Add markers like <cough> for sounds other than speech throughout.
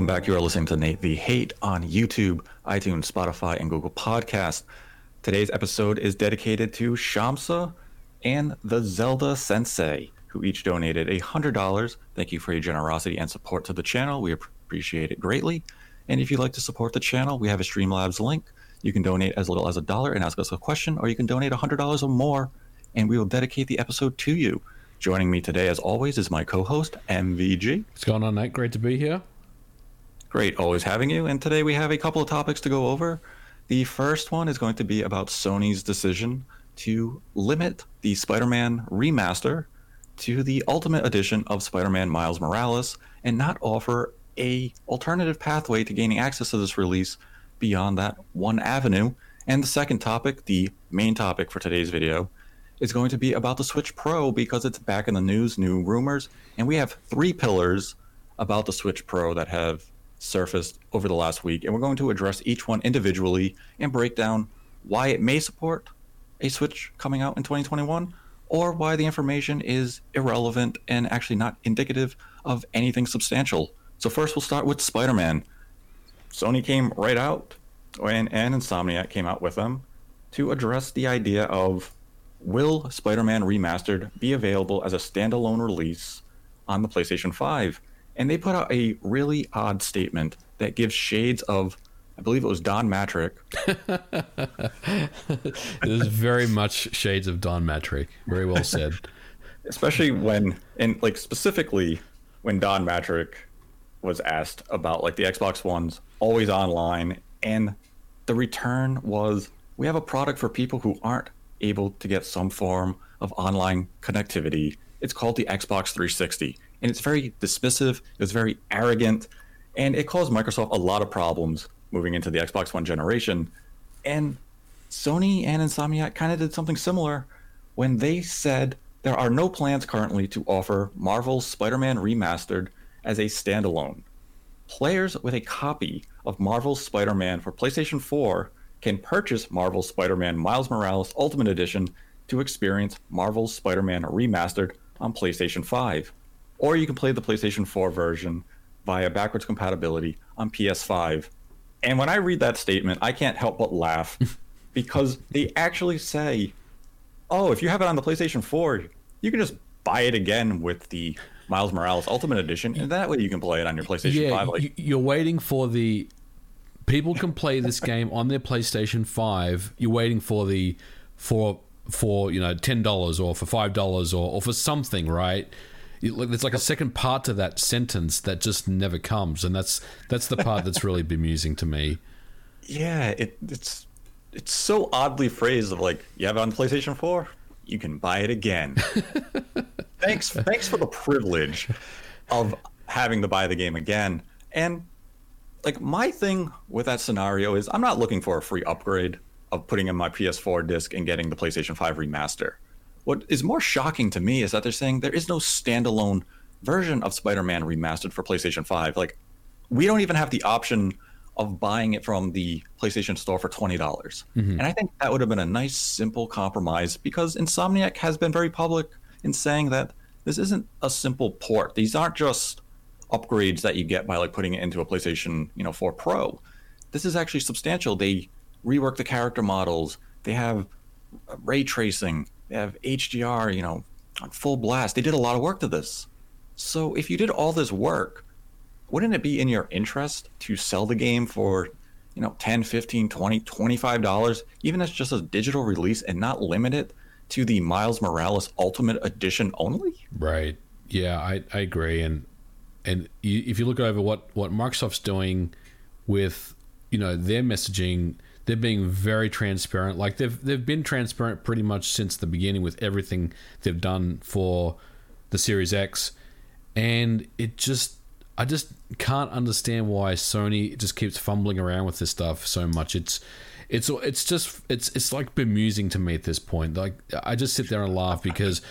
Welcome back. You are listening to Nate the Hate on YouTube, iTunes, Spotify, and Google Podcast. Today's episode is dedicated to Shamsa and the Zelda Sensei, who each donated $100. Thank you for your generosity and support to the channel. We appreciate it greatly. And if you'd like to support the channel, we have a Streamlabs link. You can donate as little as a dollar and ask us a question, or you can donate $100 or more, and we will dedicate the episode to you. Joining me today, as always, is my co host, MVG. What's going on, Nate? Great to be here. Great, always having you. And today we have a couple of topics to go over. The first one is going to be about Sony's decision to limit the Spider Man remaster to the Ultimate Edition of Spider Man Miles Morales and not offer a alternative pathway to gaining access to this release beyond that one avenue. And the second topic, the main topic for today's video, is going to be about the Switch Pro because it's back in the news, new rumors, and we have three pillars about the Switch Pro that have surfaced over the last week, and we're going to address each one individually and break down why it may support a Switch coming out in 2021 or why the information is irrelevant and actually not indicative of anything substantial. So first we'll start with Spider-Man. Sony came right out and, and Insomniac came out with them to address the idea of will Spider Man Remastered be available as a standalone release on the PlayStation 5? And they put out a really odd statement that gives shades of, I believe it was Don Mattrick. <laughs> it is very much shades of Don Mattrick. Very well said. <laughs> Especially when, and like specifically when Don Mattrick was asked about like the Xbox One's always online, and the return was we have a product for people who aren't able to get some form of online connectivity. It's called the Xbox 360, and it's very dismissive, it's very arrogant, and it caused Microsoft a lot of problems moving into the Xbox One generation. And Sony and Insomniac kind of did something similar when they said there are no plans currently to offer Marvel's Spider Man Remastered as a standalone. Players with a copy of Marvel's Spider Man for PlayStation 4 can purchase Marvel's Spider Man Miles Morales Ultimate Edition to experience Marvel's Spider Man Remastered on PlayStation 5. Or you can play the PlayStation 4 version via backwards compatibility on PS5. And when I read that statement, I can't help but laugh <laughs> because they actually say, oh, if you have it on the PlayStation 4, you can just buy it again with the Miles Morales Ultimate Edition, and that way you can play it on your PlayStation yeah, 5. Like, you're waiting for the people can play this <laughs> game on their PlayStation 5. You're waiting for the for for you know ten dollars or for five dollars or, or for something, right? There's like a second part to that sentence that just never comes, and that's that's the part that's really bemusing to me. Yeah, it, it's it's so oddly phrased of like you have it on PlayStation 4, you can buy it again. <laughs> thanks thanks for the privilege of having to buy the game again. And like my thing with that scenario is I'm not looking for a free upgrade of putting in my PS4 disc and getting the PlayStation 5 remaster. What is more shocking to me is that they're saying there is no standalone version of Spider-Man remastered for PlayStation 5. Like we don't even have the option of buying it from the PlayStation Store for 20. dollars mm-hmm. And I think that would have been a nice simple compromise because Insomniac has been very public in saying that this isn't a simple port. These aren't just upgrades that you get by like putting it into a PlayStation, you know, 4 Pro. This is actually substantial. They rework the character models. They have ray tracing. They have HDR, you know, on full blast. They did a lot of work to this. So if you did all this work, wouldn't it be in your interest to sell the game for, you know, 10, 15, 20, 25 dollars, even as just a digital release and not limit it to the Miles Morales Ultimate Edition only? Right. Yeah, I, I agree. And and if you look over what what Microsoft's doing with you know their messaging, they're being very transparent. Like they've they've been transparent pretty much since the beginning with everything they've done for the Series X, and it just I just can't understand why Sony just keeps fumbling around with this stuff so much. It's it's it's just it's it's like bemusing to me at this point. Like I just sit there and laugh because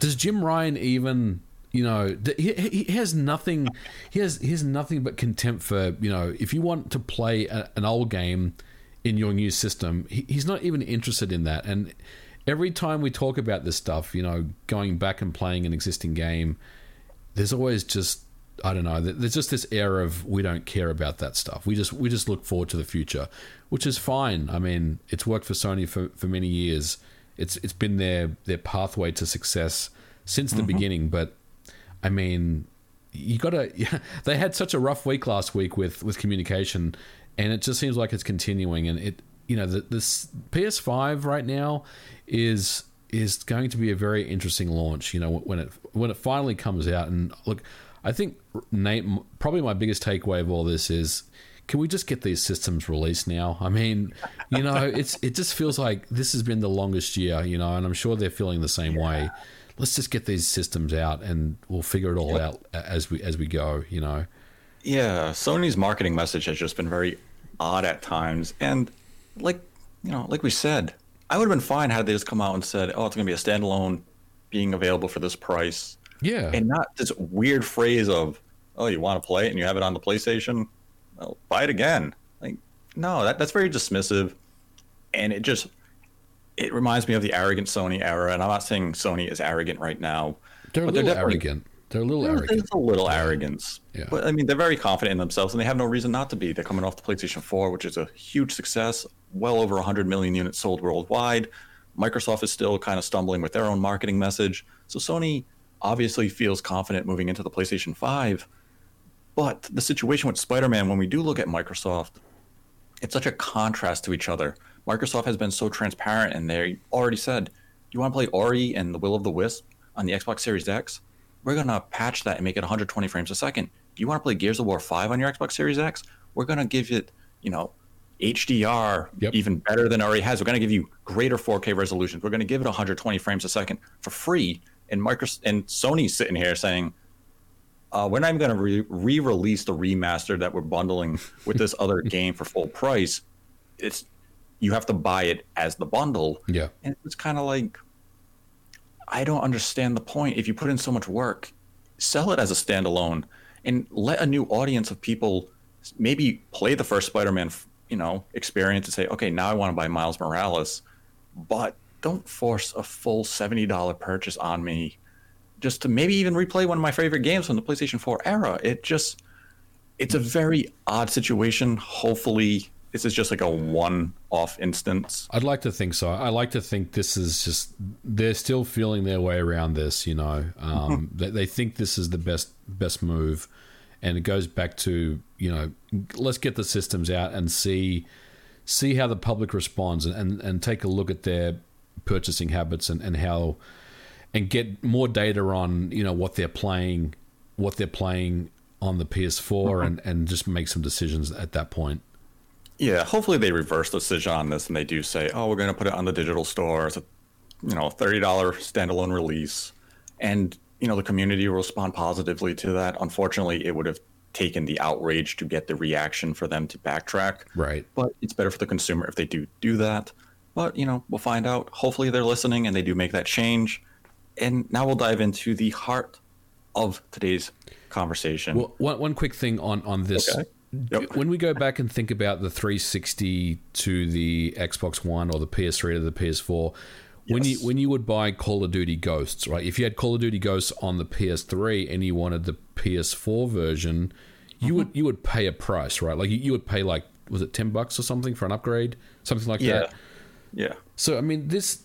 does Jim Ryan even you know he, he has nothing he has he has nothing but contempt for you know if you want to play a, an old game in your new system he, he's not even interested in that and every time we talk about this stuff you know going back and playing an existing game there's always just I don't know. There's just this air of we don't care about that stuff. We just we just look forward to the future, which is fine. I mean, it's worked for Sony for, for many years. It's it's been their their pathway to success since the mm-hmm. beginning. But I mean, you got to. Yeah, they had such a rough week last week with with communication, and it just seems like it's continuing. And it, you know, the, this PS5 right now is is going to be a very interesting launch. You know, when it when it finally comes out, and look, I think Nate, probably my biggest takeaway of all this is can we just get these systems released now? I mean, you know, <laughs> it's it just feels like this has been the longest year, you know, and I'm sure they're feeling the same yeah. way. Let's just get these systems out, and we'll figure it all out as we as we go, you know. Yeah, Sony's marketing message has just been very odd at times, and like you know, like we said, I would have been fine had they just come out and said, "Oh, it's going to be a standalone, being available for this price." Yeah, and not this weird phrase of, "Oh, you want to play it and you have it on the PlayStation." well, buy it again. Like, no, that, that's very dismissive. And it just, it reminds me of the arrogant Sony era. And I'm not saying Sony is arrogant right now. They're a little they're arrogant. They're a little arrogant. There's a little arrogance. Yeah. But I mean, they're very confident in themselves and they have no reason not to be. They're coming off the PlayStation 4, which is a huge success, well over 100 million units sold worldwide. Microsoft is still kind of stumbling with their own marketing message. So Sony obviously feels confident moving into the PlayStation 5. But the situation with Spider Man, when we do look at Microsoft, it's such a contrast to each other. Microsoft has been so transparent and they already said, you want to play Ori and the Will of the Wisp on the Xbox Series X? We're going to patch that and make it 120 frames a second. You want to play Gears of War 5 on your Xbox Series X? We're going to give it, you know, HDR yep. even better than it already has. We're going to give you greater 4K resolutions. We're going to give it 120 frames a second for free. And Microsoft and Sony's sitting here saying, uh, we're not even going to re release the remaster that we're bundling <laughs> with this other game for full price. It's you have to buy it as the bundle. Yeah. And it's kind of like, I don't understand the point. If you put in so much work, sell it as a standalone and let a new audience of people maybe play the first Spider-Man, you know, experience and say, okay, now I want to buy Miles Morales, but don't force a full $70 purchase on me just to maybe even replay one of my favorite games from the PlayStation 4 era. It just it's a very odd situation. Hopefully this is just like a one-off instance. I'd like to think so. I like to think this is just they're still feeling their way around this. You know, um, they, they think this is the best best move, and it goes back to you know let's get the systems out and see see how the public responds and, and, and take a look at their purchasing habits and, and how and get more data on you know what they're playing, what they're playing on the PS4, mm-hmm. and and just make some decisions at that point. Yeah, hopefully they reverse the decision on this and they do say, oh, we're going to put it on the digital store as a you know thirty dollar standalone release, and you know the community will respond positively to that. Unfortunately, it would have taken the outrage to get the reaction for them to backtrack. Right. But it's better for the consumer if they do do that. But you know, we'll find out. Hopefully, they're listening and they do make that change and now we'll dive into the heart of today's conversation. Well, one, one quick thing on on this. Okay. Yep. When we go back and think about the 360 to the Xbox One or the PS3 to the PS4, yes. when you when you would buy Call of Duty Ghosts, right? If you had Call of Duty Ghosts on the PS3 and you wanted the PS4 version, you mm-hmm. would you would pay a price, right? Like you, you would pay like was it 10 bucks or something for an upgrade, something like yeah. that. Yeah. So I mean this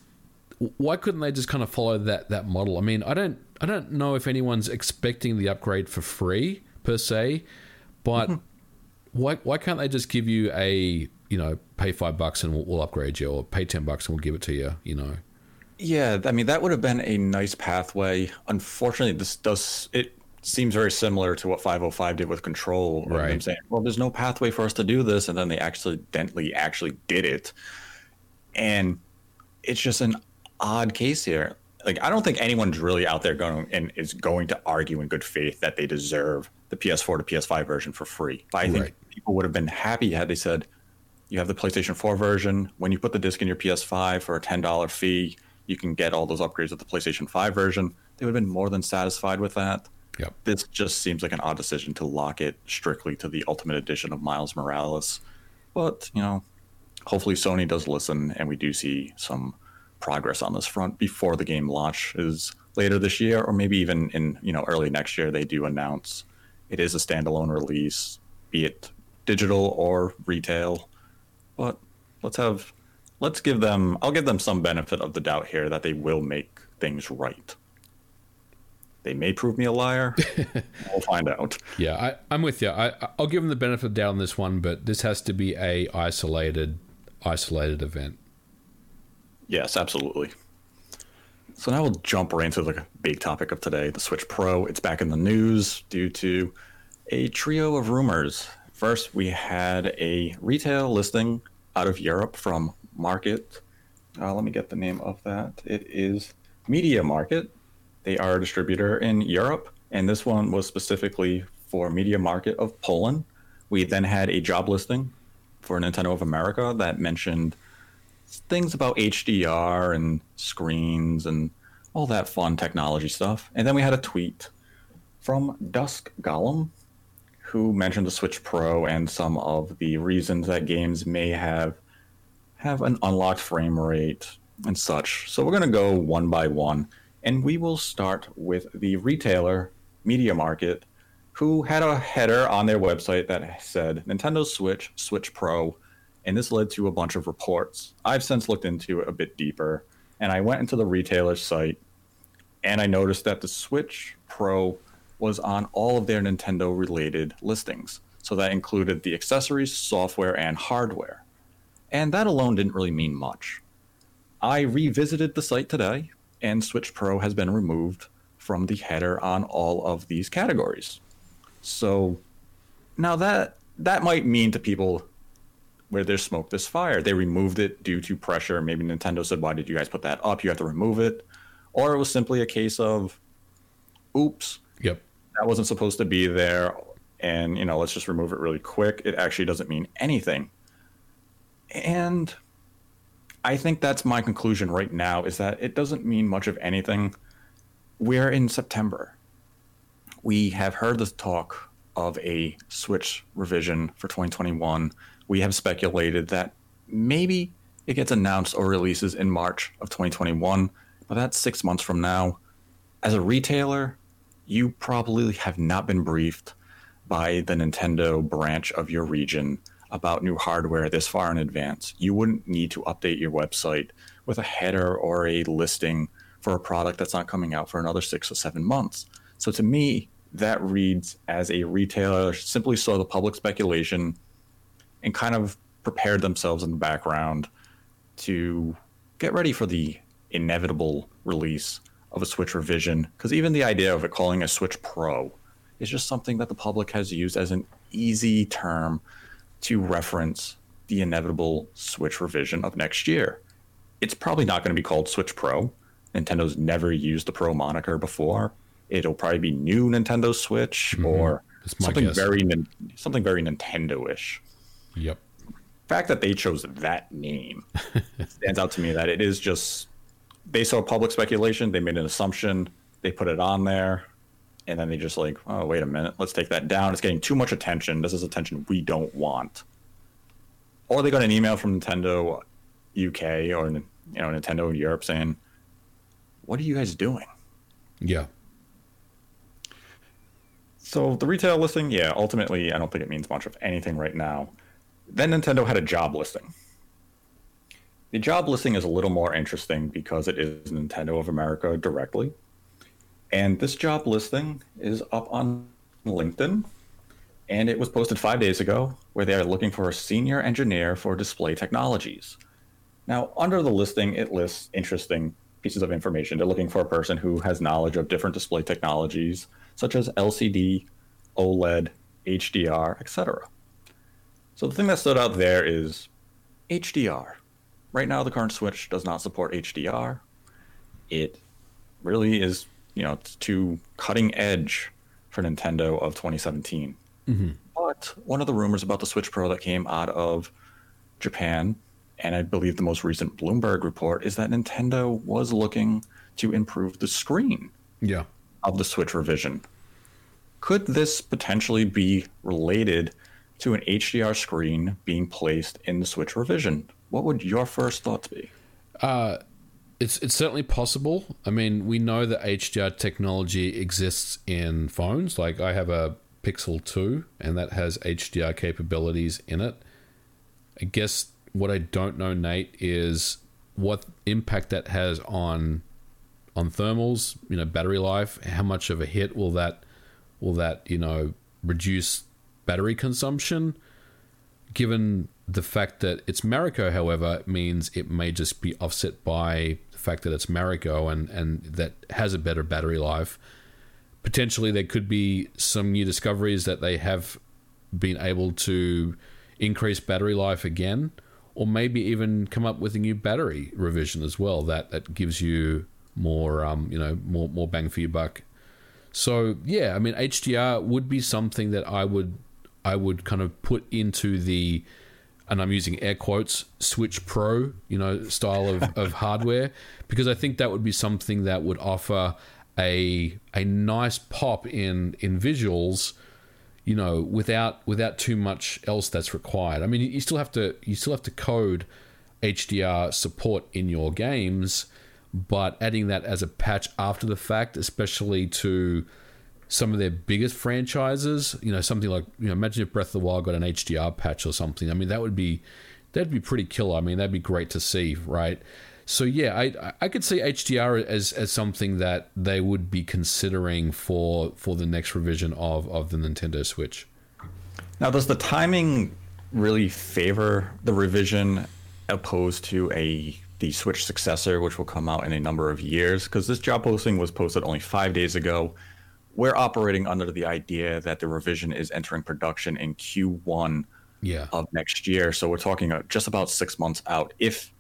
why couldn't they just kind of follow that that model? I mean, I don't I don't know if anyone's expecting the upgrade for free per se, but mm-hmm. Why why can't they just give you a you know pay five bucks and we'll, we'll upgrade you, or pay ten bucks and we'll give it to you? You know. Yeah, I mean that would have been a nice pathway. Unfortunately, this does it seems very similar to what 505 did with Control. Right. Them saying, well, there's no pathway for us to do this, and then they accidentally actually did it, and it's just an odd case here. Like I don't think anyone's really out there going and is going to argue in good faith that they deserve the PS4 to PS5 version for free. But I think right. People would have been happy had they said you have the PlayStation 4 version. When you put the disc in your PS5 for a $10 fee, you can get all those upgrades with the PlayStation 5 version. They would have been more than satisfied with that. Yep. This just seems like an odd decision to lock it strictly to the Ultimate Edition of Miles Morales. But, you know, hopefully Sony does listen and we do see some progress on this front before the game launches later this year, or maybe even in you know early next year they do announce it is a standalone release, be it digital or retail. But let's have let's give them I'll give them some benefit of the doubt here that they will make things right. They may prove me a liar. <laughs> we'll find out. Yeah, I, I'm with you. I, I'll give them the benefit of the doubt on this one, but this has to be a isolated, isolated event. Yes, absolutely. So now we'll jump right into the big topic of today, the Switch Pro. It's back in the news due to a trio of rumors. First, we had a retail listing out of Europe from Market. Uh, let me get the name of that. It is Media Market. They are a distributor in Europe, and this one was specifically for Media Market of Poland. We then had a job listing for Nintendo of America that mentioned things about HDR and screens and all that fun technology stuff. And then we had a tweet from Dusk Golem who mentioned the Switch Pro and some of the reasons that games may have have an unlocked frame rate and such. So we're going to go one by one and we will start with the retailer Media Market who had a header on their website that said Nintendo Switch, Switch Pro, and this led to a bunch of reports. I've since looked into it a bit deeper, and I went into the retailer's site, and I noticed that the Switch Pro was on all of their Nintendo related listings. So that included the accessories, software, and hardware. And that alone didn't really mean much. I revisited the site today, and Switch Pro has been removed from the header on all of these categories. So now that that might mean to people where there's smoke, there's fire. They removed it due to pressure. Maybe Nintendo said, "Why did you guys put that up? You have to remove it," or it was simply a case of, "Oops, Yep. That wasn't supposed to be there," and you know, let's just remove it really quick. It actually doesn't mean anything. And I think that's my conclusion right now is that it doesn't mean much of anything. We're in September. We have heard the talk of a Switch revision for 2021 we have speculated that maybe it gets announced or releases in March of 2021, but that's six months from now. As a retailer, you probably have not been briefed by the Nintendo branch of your region about new hardware this far in advance. You wouldn't need to update your website with a header or a listing for a product that's not coming out for another six or seven months. So to me, that reads as a retailer simply saw the public speculation and kind of prepared themselves in the background to get ready for the inevitable release of a Switch revision. Because even the idea of it calling a Switch Pro is just something that the public has used as an easy term to reference the inevitable Switch revision of next year. It's probably not going to be called Switch Pro. Nintendo's never used the Pro moniker before. It'll probably be new Nintendo Switch mm-hmm. or something guess. very something very Nintendo-ish. Yep. The fact that they chose that name <laughs> stands out to me that it is just they saw public speculation, they made an assumption, they put it on there, and then they just like, oh wait a minute, let's take that down. It's getting too much attention. This is attention we don't want. Or they got an email from Nintendo UK or you know Nintendo Europe saying, "What are you guys doing?" Yeah. So the retail listing, yeah, ultimately, I don't think it means much of anything right now. Then Nintendo had a job listing. The job listing is a little more interesting because it is Nintendo of America directly. And this job listing is up on LinkedIn. And it was posted five days ago, where they are looking for a senior engineer for display technologies. Now, under the listing, it lists interesting pieces of information. They're looking for a person who has knowledge of different display technologies, such as LCD, OLED, HDR, etc. So the thing that stood out there is HDR. Right now, the current Switch does not support HDR. It really is, you know, it's too cutting edge for Nintendo of 2017. Mm-hmm. But one of the rumors about the Switch Pro that came out of Japan, and I believe the most recent Bloomberg report, is that Nintendo was looking to improve the screen yeah. of the Switch revision. Could this potentially be related to an HDR screen being placed in the Switch revision. What would your first thoughts be? Uh, it's it's certainly possible. I mean, we know that HDR technology exists in phones. Like I have a Pixel 2, and that has HDR capabilities in it. I guess what I don't know, Nate, is what impact that has on on thermals, you know, battery life. How much of a hit will that will that you know reduce battery consumption? Given the fact that it's Mariko, however, means it may just be offset by the fact that it's Mariko and and that has a better battery life. Potentially, there could be some new discoveries that they have been able to increase battery life again or maybe even come up with a new battery revision as well that that gives you more um, you know more more bang for your buck. So yeah, I mean HDR would be something that I would I would kind of put into the and I'm using air quotes Switch Pro you know style of, of <laughs> hardware because I think that would be something that would offer a a nice pop in in visuals you know, without without too much else that's required. I mean, you still have to you still have to code HDR support in your games, but adding that as a patch after the fact, especially to some of their biggest franchises, you know, something like you know, imagine if Breath of the Wild got an HDR patch or something. I mean, that would be that'd be pretty killer. I mean, that'd be great to see, right? So yeah, I I could see HDR as as something that they would be considering for for the next revision of of the Nintendo Switch. Now, does the timing really favor the revision opposed to a the Switch successor, which will come out in a number of years? Because this job posting was posted only five days ago. We're operating under the idea that the revision is entering production in Q1 yeah. of next year. So we're talking uh, just about six months out, if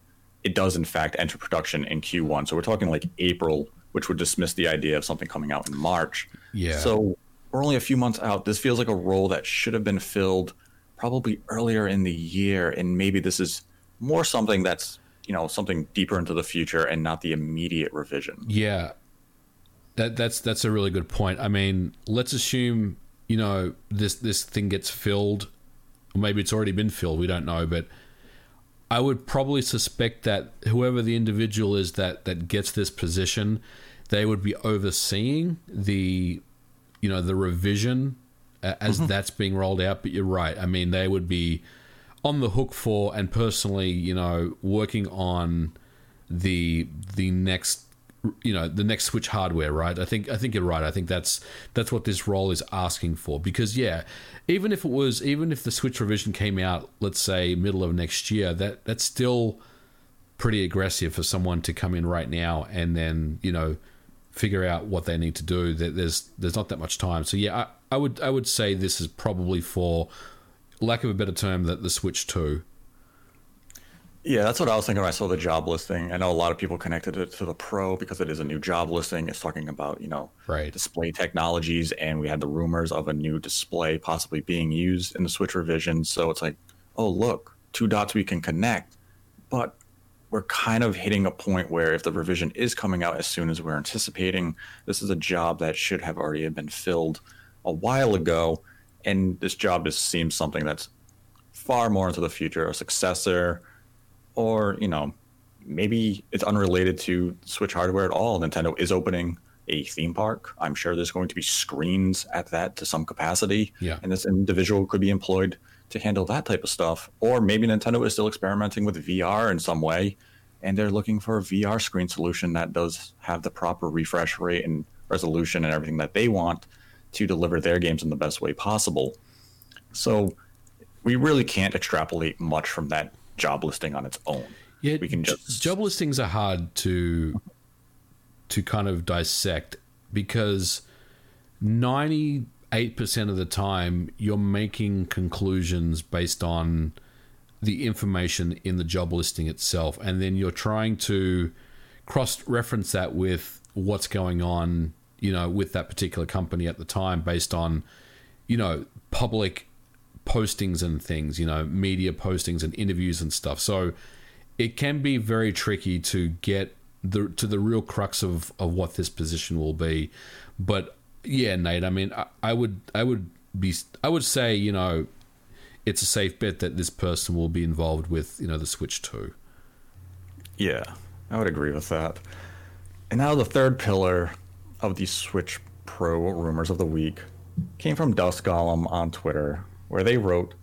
it does in fact enter production in Q1. So we're talking like April, which would dismiss the idea of something coming out in March. Yeah. So we're only a few months out. This feels like a role that should have been filled probably earlier in the year, and maybe this is more something that's you know something deeper into the future and not the immediate revision. Yeah. That that's that's a really good point. I mean, let's assume you know this this thing gets filled, or maybe it's already been filled. We don't know, but I would probably suspect that whoever the individual is that that gets this position, they would be overseeing the, you know, the revision as mm-hmm. that's being rolled out. But you're right. I mean, they would be on the hook for and personally, you know, working on the the next you know the next switch hardware right? I think i think you're right. I think that's that's what this role is asking for. Because yeah even if it was even if the switch revision came out let's say middle of next year that that's still pretty aggressive for someone to come in right now and then you know figure out what they need to do. There's there's not that much time. So yeah i, I would i would say this is probably for lack of a better term that the switch 2 yeah, that's what I was thinking when I saw the job listing. I know a lot of people connected it to the Pro because it is a new job listing. It's talking about, you know, right. display technologies, and we had the rumors of a new display possibly being used in the Switch revision. So it's like, oh, look, two dots we can connect. But we're kind of hitting a point where if the revision is coming out as soon as we're anticipating, this is a job that should have already been filled a while ago. And this job just seems something that's far more into the future, a successor or you know maybe it's unrelated to Switch hardware at all. Nintendo is opening a theme park. I'm sure there's going to be screens at that to some capacity. Yeah. And this individual could be employed to handle that type of stuff. Or maybe Nintendo is still experimenting with VR in some way and they're looking for a VR screen solution that does have the proper refresh rate and resolution and everything that they want to deliver their games in the best way possible. So we really can't extrapolate much from that job listing on its own. Yeah, we can just job listings are hard to to kind of dissect because ninety eight percent of the time you're making conclusions based on the information in the job listing itself, and then you're trying to cross reference that with what's going on, you know, with that particular company at the time based on, you know, public postings and things, you know, media postings and interviews and stuff. So it can be very tricky to get the to the real crux of, of what this position will be. But yeah, Nate, I mean, I, I would I would be I would say, you know, it's a safe bet that this person will be involved with, you know, the Switch 2. Yeah, I would agree with that. And now the third pillar of the Switch Pro rumors of the week came from Dusk Golem on Twitter, where they wrote,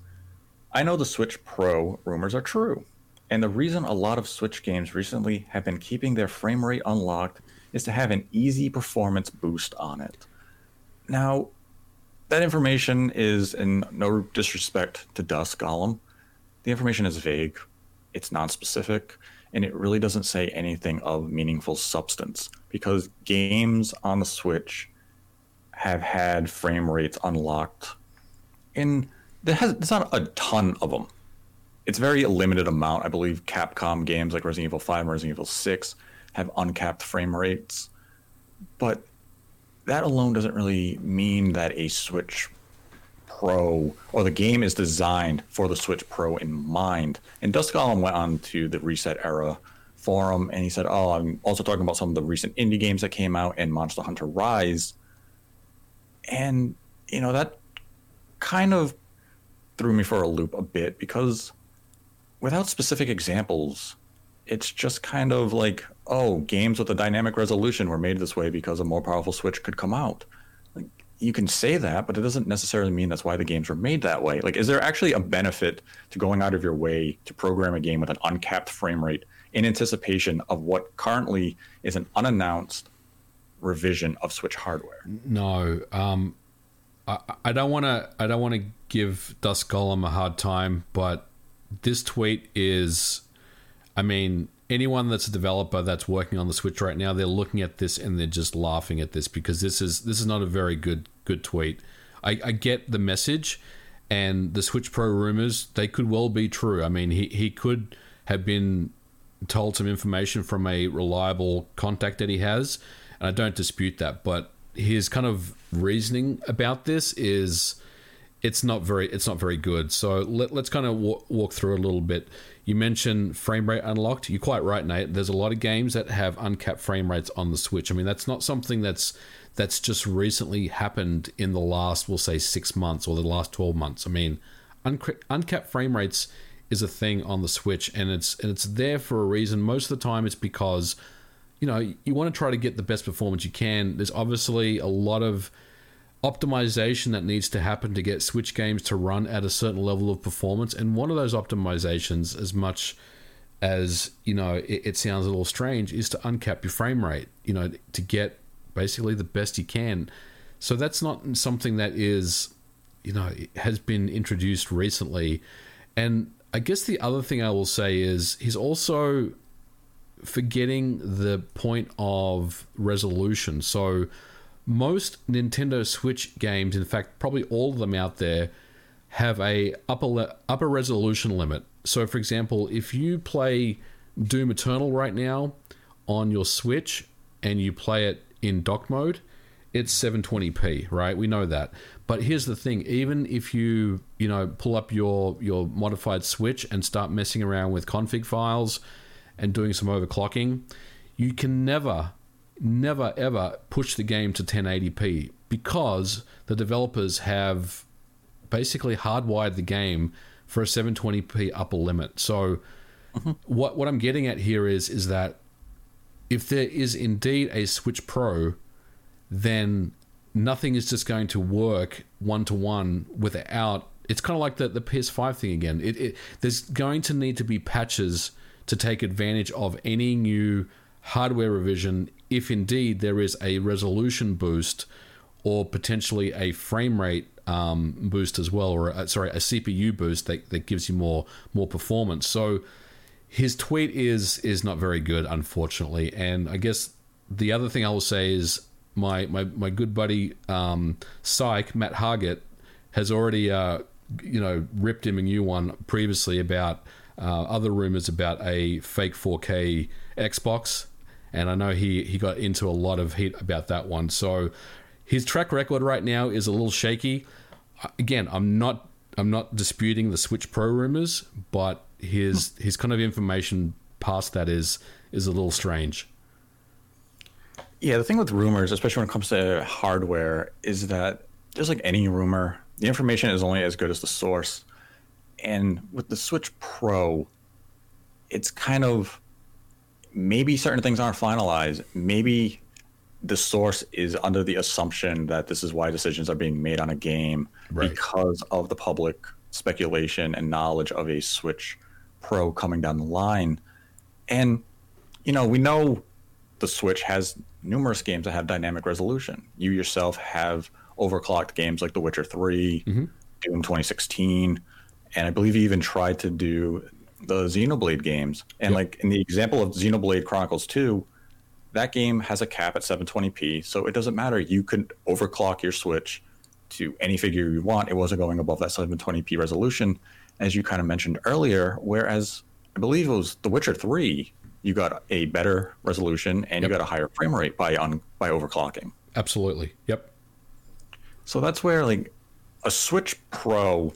I know the Switch Pro rumors are true, and the reason a lot of Switch games recently have been keeping their frame rate unlocked is to have an easy performance boost on it. Now, that information is in no disrespect to Dusk Golem. The information is vague, it's non-specific, and it really doesn't say anything of meaningful substance because games on the Switch have had frame rates unlocked and there has there's not a ton of them. It's very limited amount. I believe Capcom games like Resident Evil 5 and Resident Evil 6 have uncapped frame rates. But that alone doesn't really mean that a Switch Pro or the game is designed for the Switch Pro in mind. And Dusk Golem went on to the ResetEra forum and he said, Oh, I'm also talking about some of the recent indie games that came out and Monster Hunter Rise. And, you know, that kind of threw me for a loop a bit because without specific examples, it's just kind of like, oh, games with a dynamic resolution were made this way because a more powerful Switch could come out. Like, you can say that, but it doesn't necessarily mean that's why the games were made that way. Like, is there actually a benefit to going out of your way to program a game with an uncapped frame rate in anticipation of what currently is an unannounced revision of Switch hardware? No, um, I, don't want to. I don't want to give Dusk Golem a hard time, but this tweet is. I mean, anyone that's a developer that's working on the Switch right now, they're looking at this and they're just laughing at this because this is this is not a very good good tweet. I, I get the message, and the Switch Pro rumors they could well be true. I mean, he he could have been told some information from a reliable contact that he has, and I don't dispute that. But his kind of reasoning about this is it's not very it's not very good. So let, us kind of walk, walk through a little bit. You mentioned frame rate unlocked. You're quite right, Nate. There's a lot of games that have uncapped frame rates on the Switch. I mean, that's not something that's that's just recently happened in the last, we'll say, six months or the last twelve months. I mean, uncapped frame rates is a thing on the Switch, and it's and it's there for a reason. Most of the time, it's because you know you want to try to get the best performance you can. There's obviously a lot of optimization that needs to happen to get Switch games to run at a certain level of performance. And one of those optimizations, as much as you know, it, it, sounds a little strange, is to uncap your frame rate. You know, to get basically the best you can. So that's not something that is, you know, has been introduced recently. And I guess the other thing I will say is he's also forgetting the point of resolution. So most Nintendo Switch games, in fact, probably all of them out there, have a upper le- upper resolution limit. So, for example, if you play Doom Eternal right now on your Switch and you play it in dock mode, it's 720p, right? We know that. But here's the thing: even if you you know pull up your your modified Switch and start messing around with config files and doing some overclocking, you can never never ever push the game to 1080p because the developers have basically hardwired the game for a 720p upper limit. So mm-hmm. what what I'm getting at here is is that if there is indeed a Switch Pro, then nothing is just going to work one to one without. It's kind of like the, the PS5 thing again. It, it, there's going to need to be patches to take advantage of any new hardware revision if indeed there is a resolution boost or potentially a frame rate um, boost as well, or a, sorry, a CPU boost that, that gives you more more performance. So his tweet is is not very good, unfortunately. And I guess the other thing I will say is my my, my good buddy um, Psych Matt Hargett has already uh, you know ripped him a new one previously about uh, other rumors about a fake 4K Xbox and I know he he got into a lot of heat about that one. So his track record right now is a little shaky. Again, I'm not I'm not disputing the Switch Pro rumors, but his his kind of information past that is is a little strange. Yeah, the thing with rumors, especially when it comes to hardware, is that just like any rumor, the information is only as good as the source. And with the Switch Pro, it's kind of maybe certain things aren't finalized. Maybe the source is under the assumption that this is why decisions are being made on a game Right. because of the public speculation and knowledge of a Switch Pro coming down the line. And, you know, we know the Switch has numerous games that have dynamic resolution. You yourself have overclocked games like The Witcher 3, mm-hmm. Doom 2016, and I believe he even tried to do the Xenoblade games. And Yep. like in the example of Xenoblade Chronicles 2, that game has a cap at 720p, so it doesn't matter. You could overclock your Switch to any figure you want. It wasn't going above that 720p resolution, as you kind of mentioned earlier. Whereas I believe it was The Witcher 3, you got a better resolution and Yep. you got a higher frame rate by on by overclocking. Absolutely. Yep. So that's where like a Switch Pro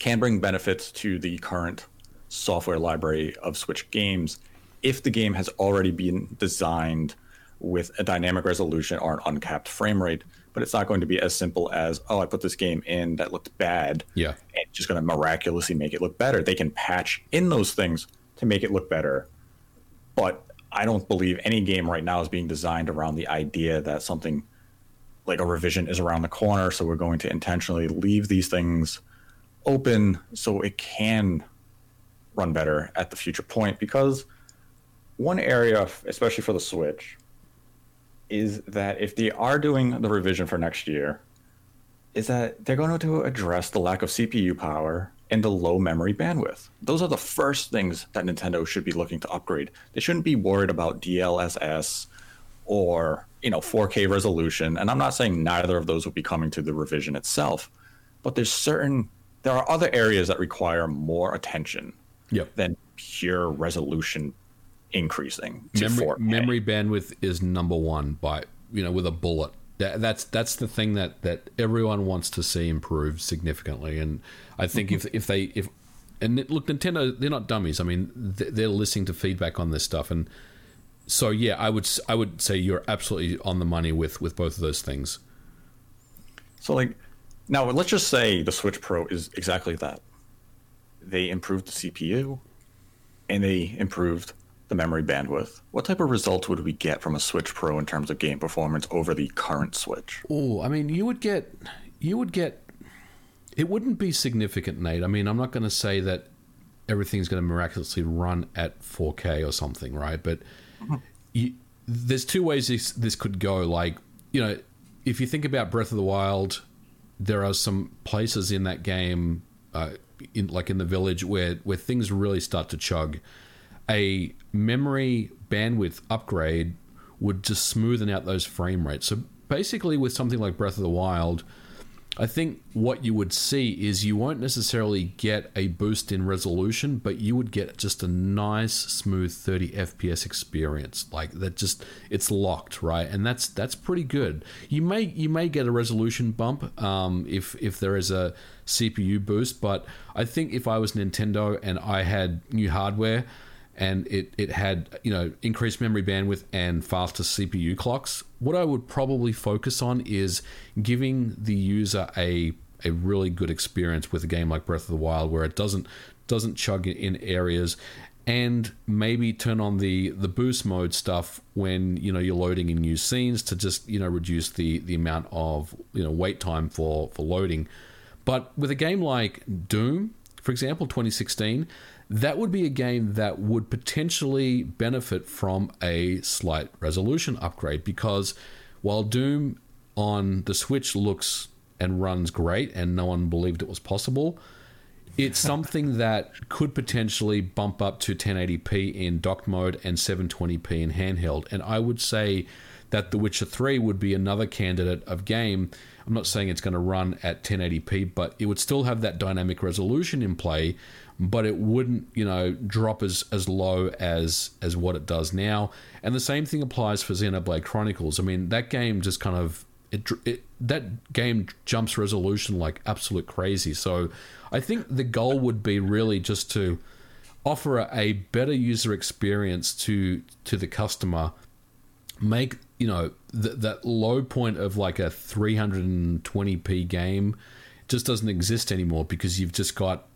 can bring benefits to the current software library of Switch games if the game has already been designed with a dynamic resolution or an uncapped frame rate. But it's not going to be as simple as, oh, I put this game in that looked bad Yeah. and it's just going to miraculously make it look better. They can patch in those things to make it look better. But I don't believe any game right now is being designed around the idea that something like a revision is around the corner. So we're going to intentionally leave these things open so it can run better at the future point. Because one area, especially for the Switch, is that if they are doing the revision for next year, is that they're going to address the lack of CPU power and the low memory bandwidth. Those are the first things that Nintendo should be looking to upgrade. They shouldn't be worried about DLSS or, you know, 4K resolution. And I'm not saying neither of those will be coming to the revision itself, but there's certain there are other areas that require more attention Yep. than pure resolution increasing to memory, 4K. memory bandwidth is number one by you know with a bullet. That, that's that's the thing that that everyone wants to see improve significantly, and I think if mm-hmm. if they if and look, Nintendo they're not dummies. I mean, they're listening to feedback on this stuff, and so yeah, I would I would say you're absolutely on the money with with both of those things. So like now let's just say the Switch Pro is exactly that. They improved the CPU and they improved the memory bandwidth. What type of results would we get from a Switch Pro in terms of game performance over the current Switch? Oh, I mean, you would get, you would get. It wouldn't be significant, Nate. I mean, I'm not going to say that everything's going to miraculously run at 4K or something, right? But mm-hmm. you, there's two ways this this could go. Like, you know, if you think about Breath of the Wild, there are some places in that game, uh, in like in the village, where where things really start to chug. A memory bandwidth upgrade would just smoothen out those frame rates. So basically, with something like Breath of the Wild, I think what you would see is you won't necessarily get a boost in resolution, but you would get just a nice, smooth 30 FPS experience. Like that, just it's locked, right? And that's that's pretty good. You may you may get a resolution bump um, if if there is a CPU boost, but I think if I was Nintendo and I had new hardware and it, it had you know increased memory bandwidth and faster CPU clocks. What I would probably focus on is giving the user a a really good experience with a game like Breath of the Wild, where it doesn't doesn't chug in areas, and maybe turn on the the boost mode stuff when you know you're loading in new scenes to just you know reduce the the amount of you know wait time for for loading. But with a game like Doom, for example, 2016, that would be a game that would potentially benefit from a slight resolution upgrade because while Doom on the Switch looks and runs great and no one believed it was possible, it's <laughs> something that could potentially bump up to 1080p in dock mode and 720p in handheld. And I would say that The Witcher 3 would be another candidate of game. I'm not saying it's going to run at 1080p, but it would still have that dynamic resolution in play, but it wouldn't, you know, drop as, as low as as what it does now. And the same thing applies for Xenoblade Chronicles. I mean, that game just kind of it, it that game jumps resolution like absolute crazy. So I think the goal would be really just to offer a, a better user experience to to the customer make you know th- that low point of like a 320p game just doesn't exist anymore because you've just got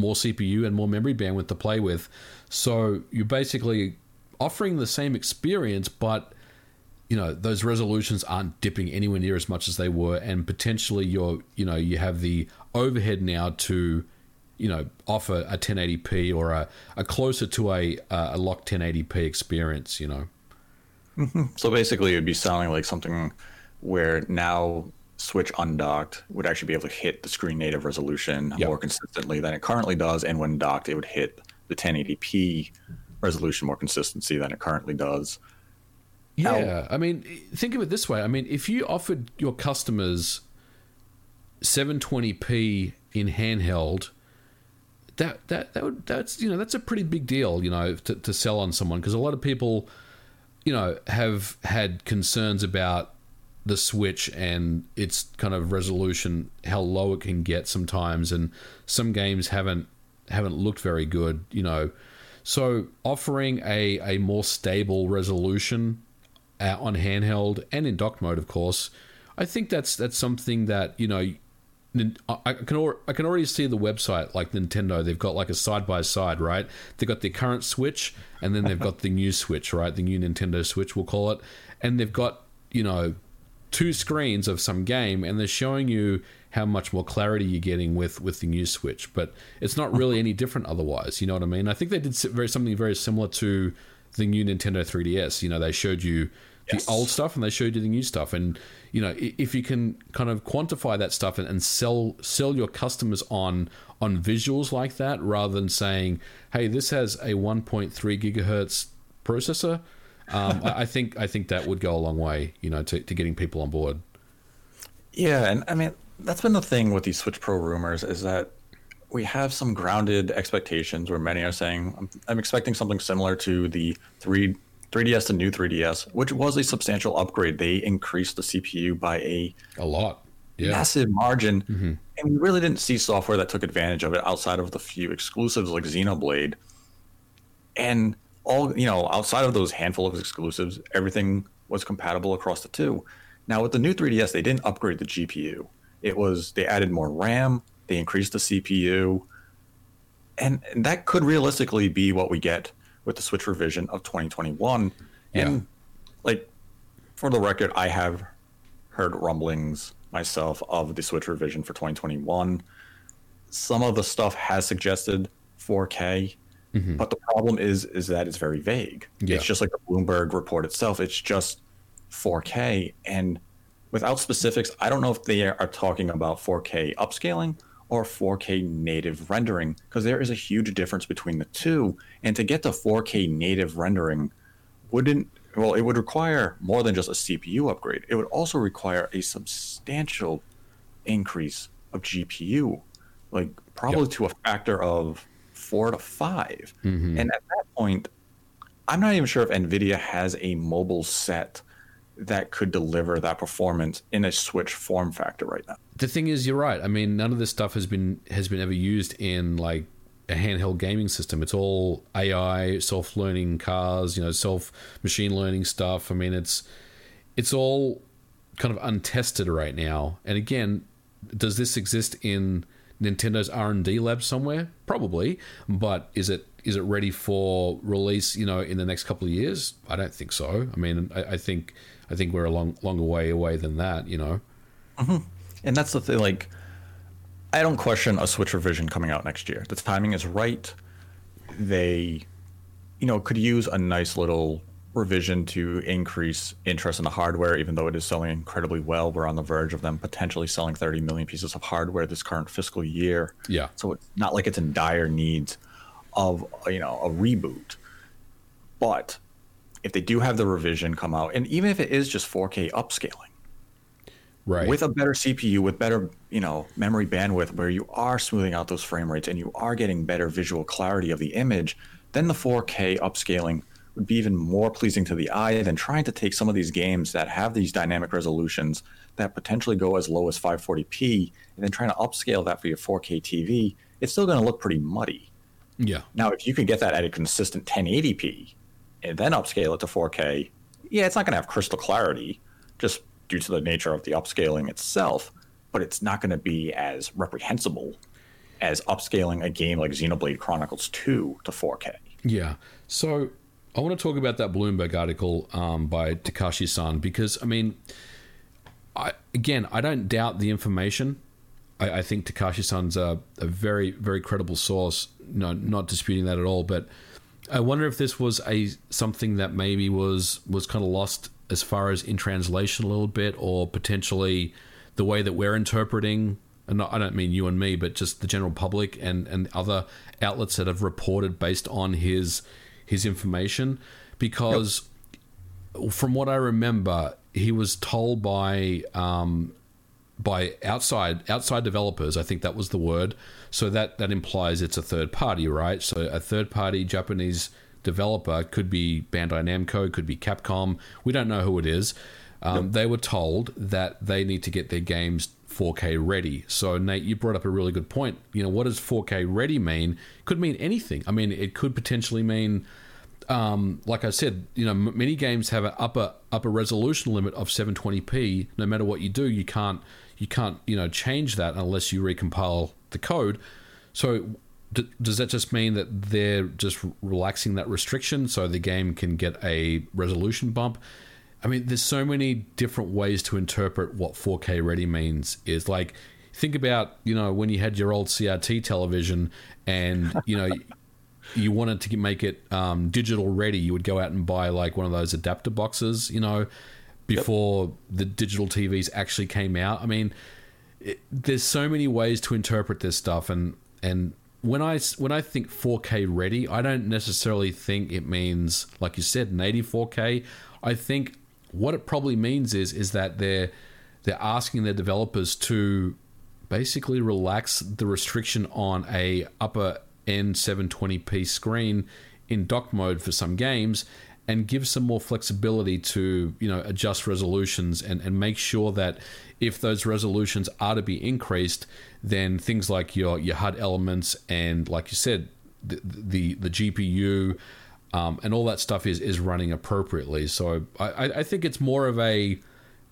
more CPU and more memory bandwidth to play with. So you're basically offering the same experience, but you know those resolutions aren't dipping anywhere near as much as they were, and potentially you're you know you have the overhead now to you know offer a 1080p or a, a closer to a a locked 1080p experience. You know. Mm-hmm. So basically, it would be sounding like something where now Switch undocked would actually be able to hit the screen native resolution Yep. more consistently than it currently does, and when docked, it would hit the 1080p resolution more consistency than it currently does. Yeah, I mean, think of it this way. I mean, if you offered your customers 720p in handheld, that that that would that's you know that's a pretty big deal, you know, to, to sell on someone because a lot of people, you know, have had concerns about the Switch and its kind of resolution, how low it can get sometimes, and some games haven't haven't looked very good, you know. So offering a, a more stable resolution uh, on handheld and in dock mode, of course, I think that's that's something that you know. I can I can already see the website like Nintendo. They've got like a side by side, right? They've got their current Switch, and then they've got the new Switch, right? The new Nintendo Switch, we'll call it, and they've got you know two screens of some game, and they're showing you how much more clarity you're getting with with the new Switch. But it's not really any different otherwise. You know what I mean? I think they did very something very similar to the new Nintendo 3DS. You know, they showed you Yes. the old stuff and they showed you the new stuff, and you know if you can kind of quantify that stuff and, and sell sell your customers on on visuals like that rather than saying, hey, this has a 1.3 gigahertz processor. Um, I I think I think that would go a long way, you know, to, to getting people on board. Yeah, and I mean that's been the thing with these Switch Pro rumors is that we have some grounded expectations where many are saying I'm, I'm expecting something similar to the three 3DS to new 3DS, which was a substantial upgrade. They increased the CPU by a A lot, yeah, massive margin, and we really didn't see software that took advantage of it outside of the few exclusives like Xenoblade. And all you know, outside of those handful of exclusives, everything was compatible across the two. Now with the new 3DS, they didn't upgrade the GPU. It was they added more RAM, they increased the CPU, and, and that could realistically be what we get with the Switch revision of 2021. And like for the record, I have heard rumblings myself of the Switch revision for 2021. Some of the stuff has suggested 4K, Mm-hmm. but the problem is is that it's very vague. Yeah. It's just like the Bloomberg report itself. It's just 4K, and without specifics, I don't know if they are talking about 4K upscaling or 4K native rendering because there is a huge difference between the two. And to get to 4K native rendering wouldn't well it would require more than just a cpu upgrade it would also require a substantial increase of gpu like probably to a factor of four to 5 mm-hmm. and at that point i'm not even sure if nvidia has a mobile set that could deliver that performance in a switch form factor right now the thing is, you're right. I mean, none of this stuff has been has been ever used in like a handheld gaming system. It's all AI, self learning cars, you know, self machine learning stuff. I mean, it's it's all kind of untested right now. And again, does this exist in Nintendo's R and D lab somewhere? Probably, but is it is it ready for release? You know, in the next couple of years? I don't think so. I mean, I, I think I think we're a long longer way away than that. You know. Mm-hmm. And that's the thing, like, I don't question a Switch revision coming out next year. The timing is right. They, you know, could use a nice little revision to increase interest in the hardware, even though it is selling incredibly well. We're on the verge of them potentially selling 30 million pieces of hardware this current fiscal year. Yeah. So it's not like it's in dire need of, you know, a reboot. But if they do have the revision come out, and even if it is just 4K upscaling, Right. with a better CPU, with better you know memory bandwidth, where you are smoothing out those frame rates and you are getting better visual clarity of the image, then the 4K upscaling would be even more pleasing to the eye than trying to take some of these games that have these dynamic resolutions that potentially go as low as 540p and then trying to upscale that for your 4K TV. It's still going to look pretty muddy. yeah. Now, if you can get that at a consistent 1080p and then upscale it to 4K, yeah, it's not going to have crystal clarity just due to the nature of the upscaling itself, but it's not going to be as reprehensible as upscaling a game like Xenoblade Chronicles 2 to 4K. Yeah. So I want to talk about that Bloomberg article um, by Takashi San because I mean, I again I don't doubt the information. I, I think Takashi San's a, a very very credible source. No, not disputing that at all. But I wonder if this was a something that maybe was was kind of lost as far as in translation a little bit, or potentially the way that we're interpreting. And not, I don't mean you and me, but just the general public and, and other outlets that have reported based on his his information because yep. from what I remember, he was told by um, by outside outside developers. I think that was the word. So that that implies it's a third party, right? So a third party Japanese developer could be Bandai Namco, could be Capcom. We don't know who it is. Um, yep. They were told that they need to get their games 4K ready. So Nate, you brought up a really good point. You know, what does 4K ready mean? Could mean anything. I mean, it could potentially mean um, like I said, you know, many games have an upper upper resolution limit of 720p. No matter what you do, you can't you can't you know change that unless you recompile the code. So d- does that just mean that they're just relaxing that restriction so the game can get a resolution bump? I mean, there's so many different ways to interpret what 4K ready means. Is like think about you know when you had your old CRT television and you know <laughs> you wanted to make it um, digital ready, you would go out and buy like one of those adapter boxes, you know, before yep. the digital TVs actually came out. I mean, it, there's so many ways to interpret this stuff, and and when I when I think 4K ready, I don't necessarily think it means like you said, native 4K. I think what it probably means is is that they're they're asking their developers to basically relax the restriction on a upper end 720p screen in dock mode for some games and give some more flexibility to you know adjust resolutions and, and make sure that if those resolutions are to be increased then things like your your HUD elements and like you said the the, the GPU um, and all that stuff is is running appropriately so I, I think it's more of a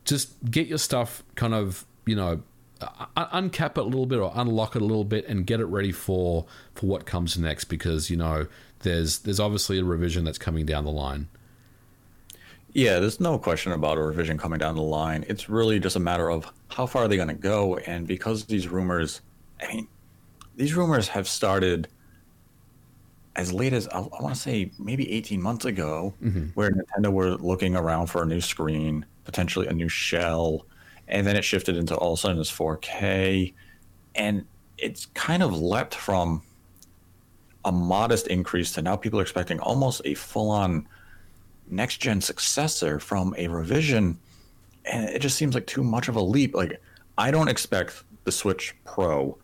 just get your stuff kind of you know uncap it a little bit or unlock it a little bit and get it ready for for what comes next because you know there's there's obviously a revision that's coming down the line. Yeah, there's no question about a revision coming down the line. It's really just a matter of how far are they going to go and because these rumors I mean these rumors have started as late as I, I want to say maybe 18 months ago mm-hmm. where Nintendo were looking around for a new screen, potentially a new shell and then it shifted into all of a sudden it's 4K, and it's kind of leapt from a modest increase to now people are expecting almost a full-on next gen successor from a revision, and it just seems like too much of a leap. Like I don't expect the Switch Pro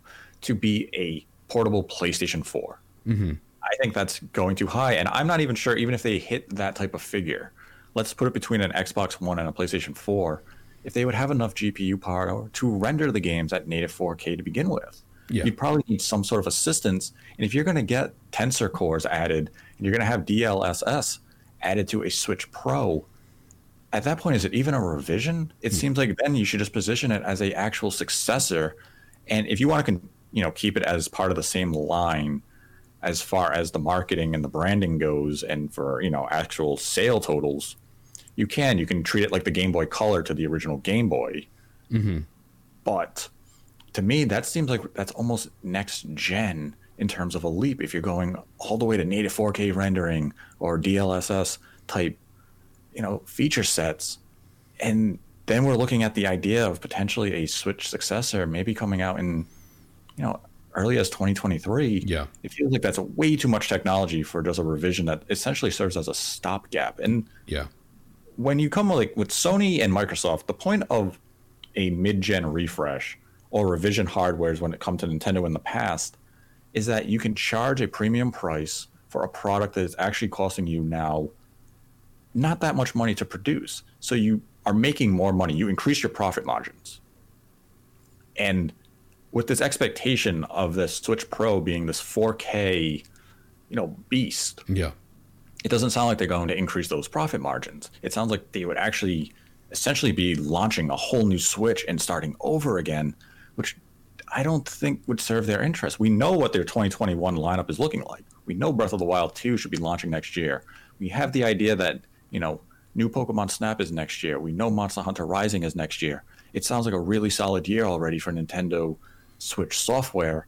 to be a portable PlayStation 4. Mm-hmm. I think that's going too high, and I'm not even sure even if they hit that type of figure. Let's put it between an Xbox One and a PlayStation 4 if they would have enough GPU power to render the games at native 4K to begin with. Yeah. You'd probably need some sort of assistance. And if you're going to get tensor cores added and you're going to have DLSS added to a Switch Pro, at that point, is it even a revision? It mm. seems like then you should just position it as a actual successor. And if you want to, you know, keep it as part of the same line as far as the marketing and the branding goes, and for you know actual sale totals, you can you can treat it like the Game Boy Color to the original Game Boy. Mm-hmm. But to me, that seems like that's almost next gen in terms of a leap. If you're going all the way to native 4K rendering or DLSS type, you know, feature sets, and then we're looking at the idea of potentially a Switch successor, maybe coming out in, you know, early as 2023. Yeah, it feels like that's way too much technology for just a revision that essentially serves as a stopgap. And yeah, when you come like with Sony and Microsoft, the point of a mid-gen refresh or revision hardwares when it comes to Nintendo in the past is that you can charge a premium price for a product that is actually costing you now not that much money to produce. So you are making more money. You increase your profit margins. And with this expectation of the Switch Pro being this 4K, you know, beast. Yeah it doesn't sound like they're going to increase those profit margins. It sounds like they would actually essentially be launching a whole new switch and starting over again, which I don't think would serve their interest. We know what their 2021 lineup is looking like. We know Breath of the Wild 2 should be launching next year. We have the idea that, you know, new Pokemon Snap is next year. We know Monster Hunter Rising is next year. It sounds like a really solid year already for Nintendo Switch software.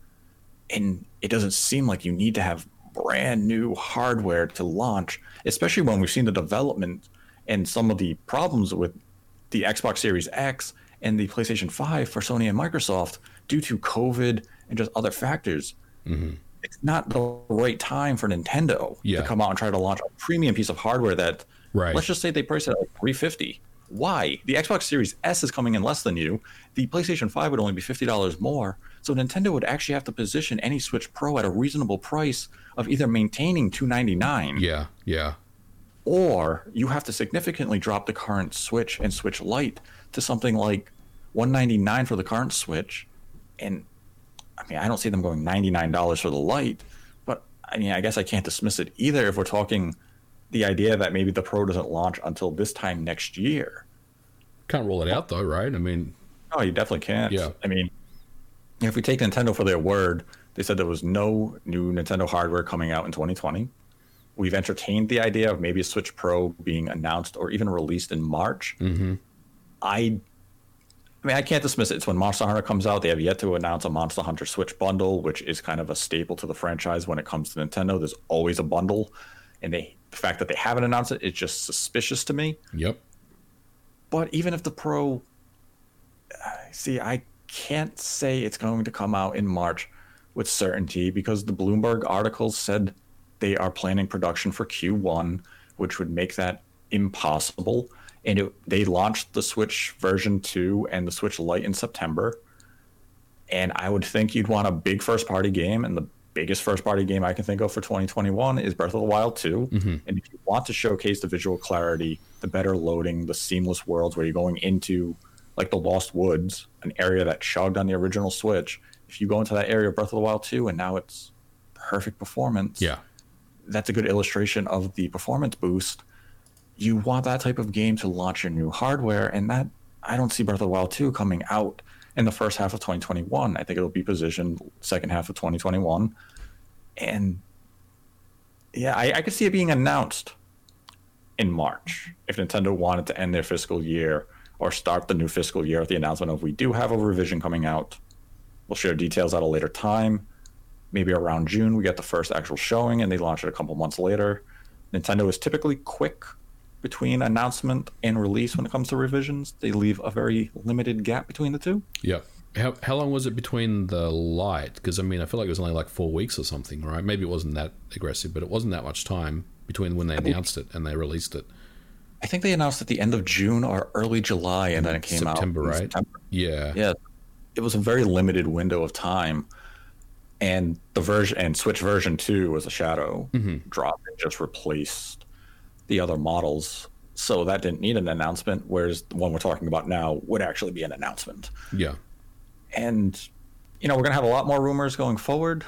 And it doesn't seem like you need to have brand new hardware to launch, especially when we've seen the development and some of the problems with the Xbox Series X and the PlayStation 5 for Sony and Microsoft due to COVID and just other factors. Mm-hmm. It's not the right time for Nintendo Yeah. to come out and try to launch a premium piece of hardware that, Right. let's just say they price it at like 350 Why? The Xbox Series S is coming in less than you. The PlayStation 5 would only be $50 more. So Nintendo would actually have to position any Switch Pro at a reasonable price of either maintaining 299 Yeah, yeah, or you have to significantly drop the current Switch and Switch Lite to something like 199 for the current Switch, and I mean I don't see them going 99 dollars for the Lite, but I mean I guess I can't dismiss it either if we're talking the idea that maybe the Pro doesn't launch until this time next year. can't rule it out though, right? I mean, Oh, you definitely can't. Yeah. I mean, if we take Nintendo for their word, they said there was no new Nintendo hardware coming out in 2020. We've entertained the idea of maybe a Switch Pro being announced or even released in March. mm-hmm. I, I mean, I can't dismiss it. It's when Monster Hunter comes out. They have yet to announce a Monster Hunter Switch bundle, which is kind of a staple to the franchise when it comes to Nintendo. There's always a bundle, and they the fact that they haven't announced it is just suspicious to me. yep, But even if the Pro, uh, see, I can't say it's going to come out in March with certainty because the Bloomberg articles said they are planning production for Q1, which would make that impossible. And it, they launched the Switch version 2 and the Switch Lite in September. And I would think you'd want a big first party game. And the biggest first party game I can think of for 2021 is Breath of the Wild 2. Mhm. And if you want to showcase the visual clarity, the better loading, the seamless worlds where you're going into like the Lost Woods, an area that chugged on the original Switch, if you go into that area of Breath of the Wild 2 and now it's perfect performance, yeah, that's a good illustration of the performance boost. You want that type of game to launch your new hardware, and that I don't see Breath of the Wild 2 coming out in the first half of 2021. I think it'll be positioned second half of 2021. And yeah, I, I could see it being announced in March if Nintendo wanted to end their fiscal year or start the new fiscal year with the announcement of we do have a revision coming out. We'll share details at a later time maybe around June we get the first actual showing and they launch it a couple months later. Nintendo is typically quick between announcement and release when it comes to revisions. They leave a very limited gap between the two. Yeah. How how long was it between the Lite? Because I mean, I feel like it was only like four weeks or something, right? Maybe it wasn't that aggressive, but it wasn't that much time between when they announced it and they released it. I think they announced at the end of June or early July and then it came September, out right? September. Yeah, Yeah. It was a very limited window of time. And the version and Switch version 2 was a shadow Mhm. drop. It just replaced the other models. So that didn't need an announcement, whereas the one we're talking about now would actually be an announcement. yeah, And, you know, we're going to have a lot more rumors going forward.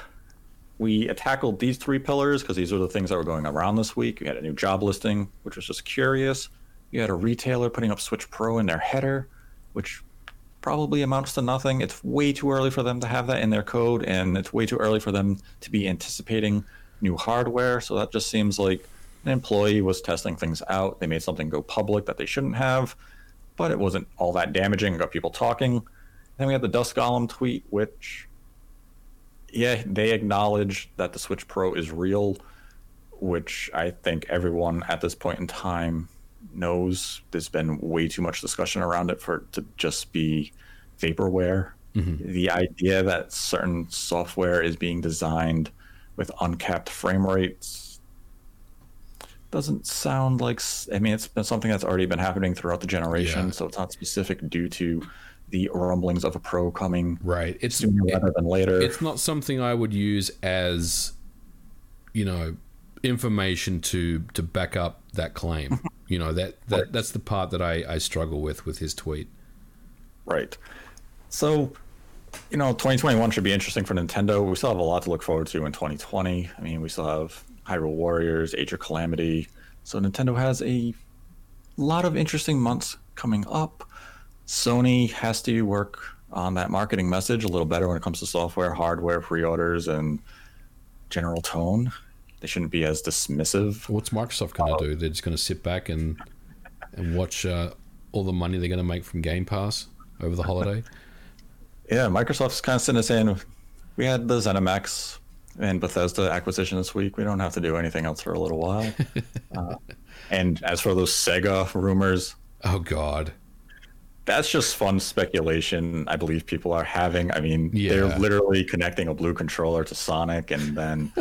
We tackled these three pillars because these are the things that were going around this week. We had a new job listing, which was just curious. You had a retailer putting up Switch Pro in their header, which probably amounts to nothing. It's way too early for them to have that in their code, and it's way too early for them to be anticipating new hardware. So that just seems like an employee was testing things out. They made something go public that they shouldn't have, but it wasn't all that damaging. It got people talking. Then we had the Dusk Golem tweet, which, yeah, they acknowledge that the Switch Pro is real, which I think everyone at this point in time knows. There's been way too much discussion around it for it to just be vaporware. Mm-hmm. The idea that certain software is being designed with uncapped frame rates doesn't sound like. i mean, it's been something that's already been happening throughout the generation, Yeah. so it's not specific due to the rumblings of a pro coming right. It's sooner rather than later. it's not something I would use as, you know, information to to back up that claim. <laughs> you know that that that's the part that I I struggle with with his tweet. Right. So, you know, 2021 should be interesting for Nintendo. We still have a lot to look forward to in 2020. I mean, we still have Hyrule Warriors, Age of Calamity. So, Nintendo has a lot of interesting months coming up. Sony has to work on that marketing message a little better when it comes to software, hardware, pre orders, and general tone. they shouldn't be as dismissive. What's Microsoft going to do? They're just going to sit back and and watch uh, all the money they're going to make from Game Pass over the holiday. <laughs> Yeah, Microsoft's kind of sitting there saying, we had the ZeniMax and Bethesda acquisition this week. We don't have to do anything else for a little while. <laughs> uh, and as for those Sega rumors, oh god, that's just fun speculation. I believe people are having. I mean, yeah. they're literally connecting a blue controller to Sonic, and then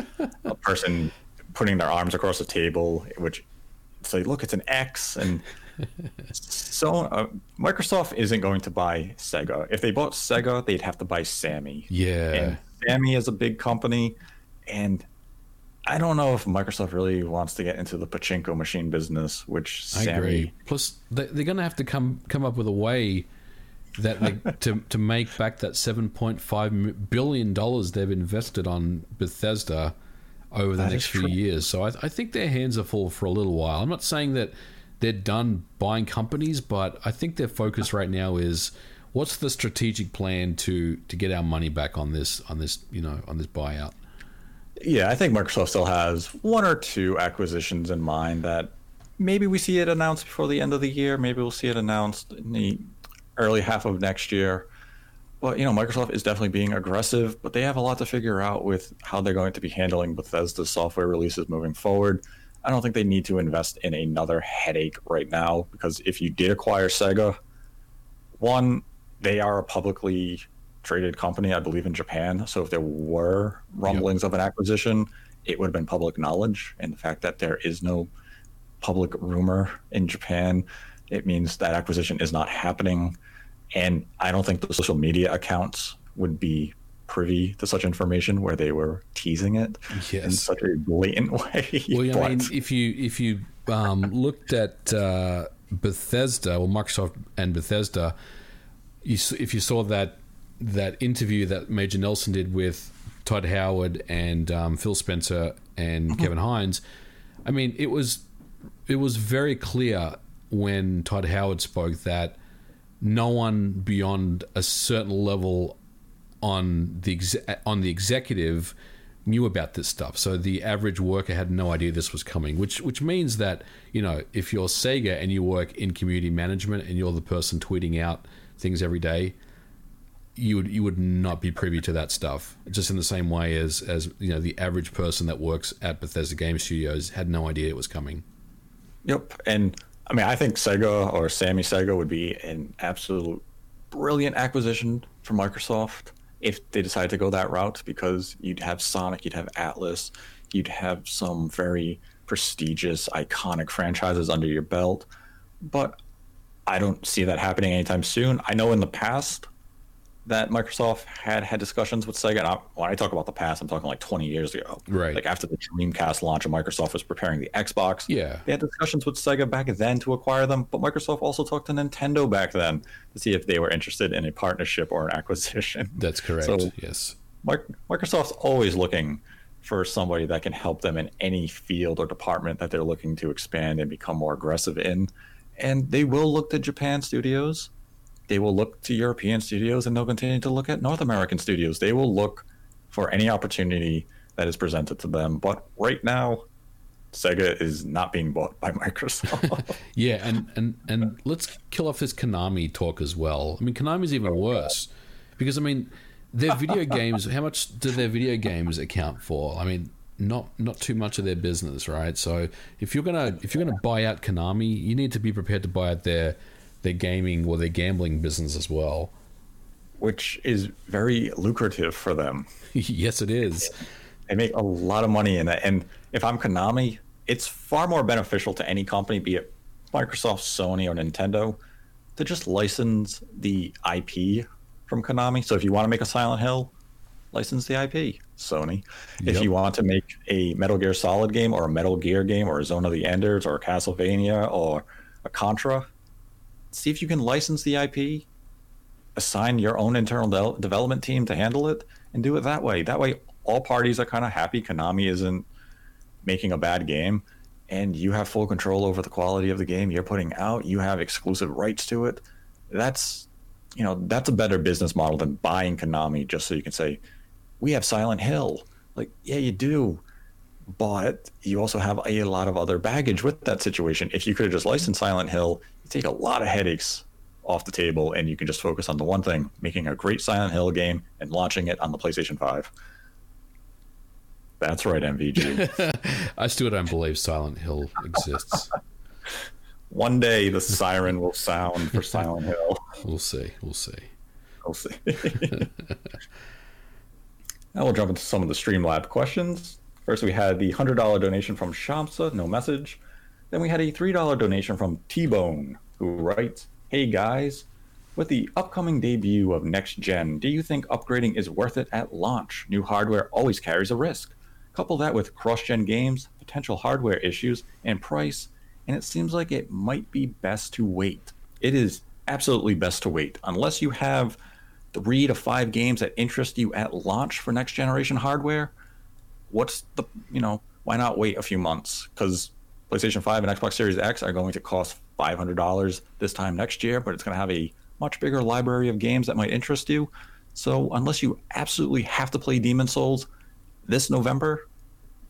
a <laughs> person putting their arms across the table, which say, "Look, it's an X," and <laughs> so uh, Microsoft isn't going to buy Sega. If they bought Sega, they'd have to buy Sammy. Yeah, and Sammy is a big company, and I don't know if Microsoft really wants to get into the pachinko machine business. Which Sammy... I agree. Plus, they're going to have to come come up with a way that they, <laughs> to to make back that seven point five billion dollars they've invested on Bethesda over the that next few years. So I, I think their hands are full for a little while. I'm not saying that they're done buying companies, but I think their focus right now is what's the strategic plan to to get our money back on this on this you know on this buyout. Yeah, I think Microsoft still has one or two acquisitions in mind that maybe we see it announced before the end of the year. Maybe we'll see it announced in the early half of next year. But you know, Microsoft is definitely being aggressive, but they have a lot to figure out with how they're going to be handling Bethesda software releases moving forward. I don't think they need to invest in another headache right now because if you did acquire Sega, one, they are a publicly traded company, I believe, in Japan. So if there were rumblings yep. of an acquisition, it would have been public knowledge. And the fact that there is no public rumor in Japan, it means that acquisition is not happening. And I don't think the social media accounts would be privy to such information where they were teasing it yes. in such a blatant <laughs> way. Well, yeah, I mean, if you if you um, looked at uh, Bethesda, well, Microsoft and Bethesda, you, if you saw that that interview that Major Nelson did with Todd Howard and um, Phil Spencer and mm-hmm. Kevin Hines, I mean, it was it was very clear when Todd Howard spoke that no one beyond a certain level on the ex- on the executive knew about this stuff. So the average worker had no idea this was coming, which which means that you know if you're Sega and you work in community management and you're the person tweeting out things every day, you would you would not be privy to that stuff. Just in the same way as as you know the average person that works at Bethesda Game Studios had no idea it was coming. Yep, and I mean I think Sega or Sammy Sega would be an absolute brilliant acquisition for Microsoft if they decided to go that route because you'd have Sonic, you'd have Atlus, you'd have some very prestigious, iconic franchises under your belt. But I don't see that happening anytime soon. I know in the past that Microsoft had had discussions with Sega. And I, when I talk about the past, I'm talking like 20 years ago. Right. Like after the Dreamcast launch and Microsoft was preparing the Xbox. Yeah. They had discussions with Sega back then to acquire them, but Microsoft also talked to Nintendo back then to see if they were interested in a partnership or an acquisition. <laughs> That's correct. So yes. Microsoft's always looking for somebody that can help them in any field or department that they're looking to expand and become more aggressive in. And they will look to Japan studios they will look to European studios and they'll continue to look at North American studios. They will look for any opportunity that is presented to them. But right now, Sega is not being bought by <laughs> Microsoft. <laughs> yeah, and, and and let's kill off this Konami talk as well. I mean, Konami's even worse because I mean, their video <laughs> games. How much do their video games account for? I mean, not not too much of their business, right? So if you're gonna if you're gonna buy out Konami, you need to be prepared to buy out their their gaming or their gambling business as well. Which is very lucrative for them. <laughs> yes, it is. They make a lot of money in it. And if I'm Konami, it's far more beneficial to any company, be it Microsoft, Sony, or Nintendo, to just license the IP from Konami. So if you want to make a Silent Hill, license the IP, Sony. Yep. If you want to make a Metal Gear Solid game or a Metal Gear game or a Zone of the Enders or a Castlevania or a Contra, see if you can license the IP, assign your own internal de- development team to handle it, and do it that way. That way, all parties are kind of happy. Konami isn't making a bad game, and you have full control over the quality of the game you're putting out. You have exclusive rights to it. That's you know that's a better business model than buying Konami just so you can say we have Silent Hill. Like, yeah, you do, but you also have a lot of other baggage with that situation. If you could have just licensed Silent Hill, you take a lot of headaches off the table and you can just focus on the one thing making a great Silent Hill game and launching it on the PlayStation 5. That's right, MVG. <laughs> I still don't believe Silent Hill exists. <laughs> One day the siren will sound for Silent Hill. <laughs> We'll see. We'll see. We'll see. Now we'll jump into some of the Streamlab questions. First, we had the $100 donation from Shamsa, no message. Then we had a $3 donation from T Bone, who writes Hey guys, with the upcoming debut of next gen, do you think upgrading is worth it at launch? New hardware always carries a risk. Couple that with cross gen games, potential hardware issues, and price, and it seems like it might be best to wait. It is absolutely best to wait. Unless you have three to five games that interest you at launch for next generation hardware, what's the, you know, why not wait a few months? Because PlayStation 5 and Xbox Series X are going to cost $500 this time next year, but it's going to have a much bigger library of games that might interest you. So, unless you absolutely have to play Demon's Souls, this November,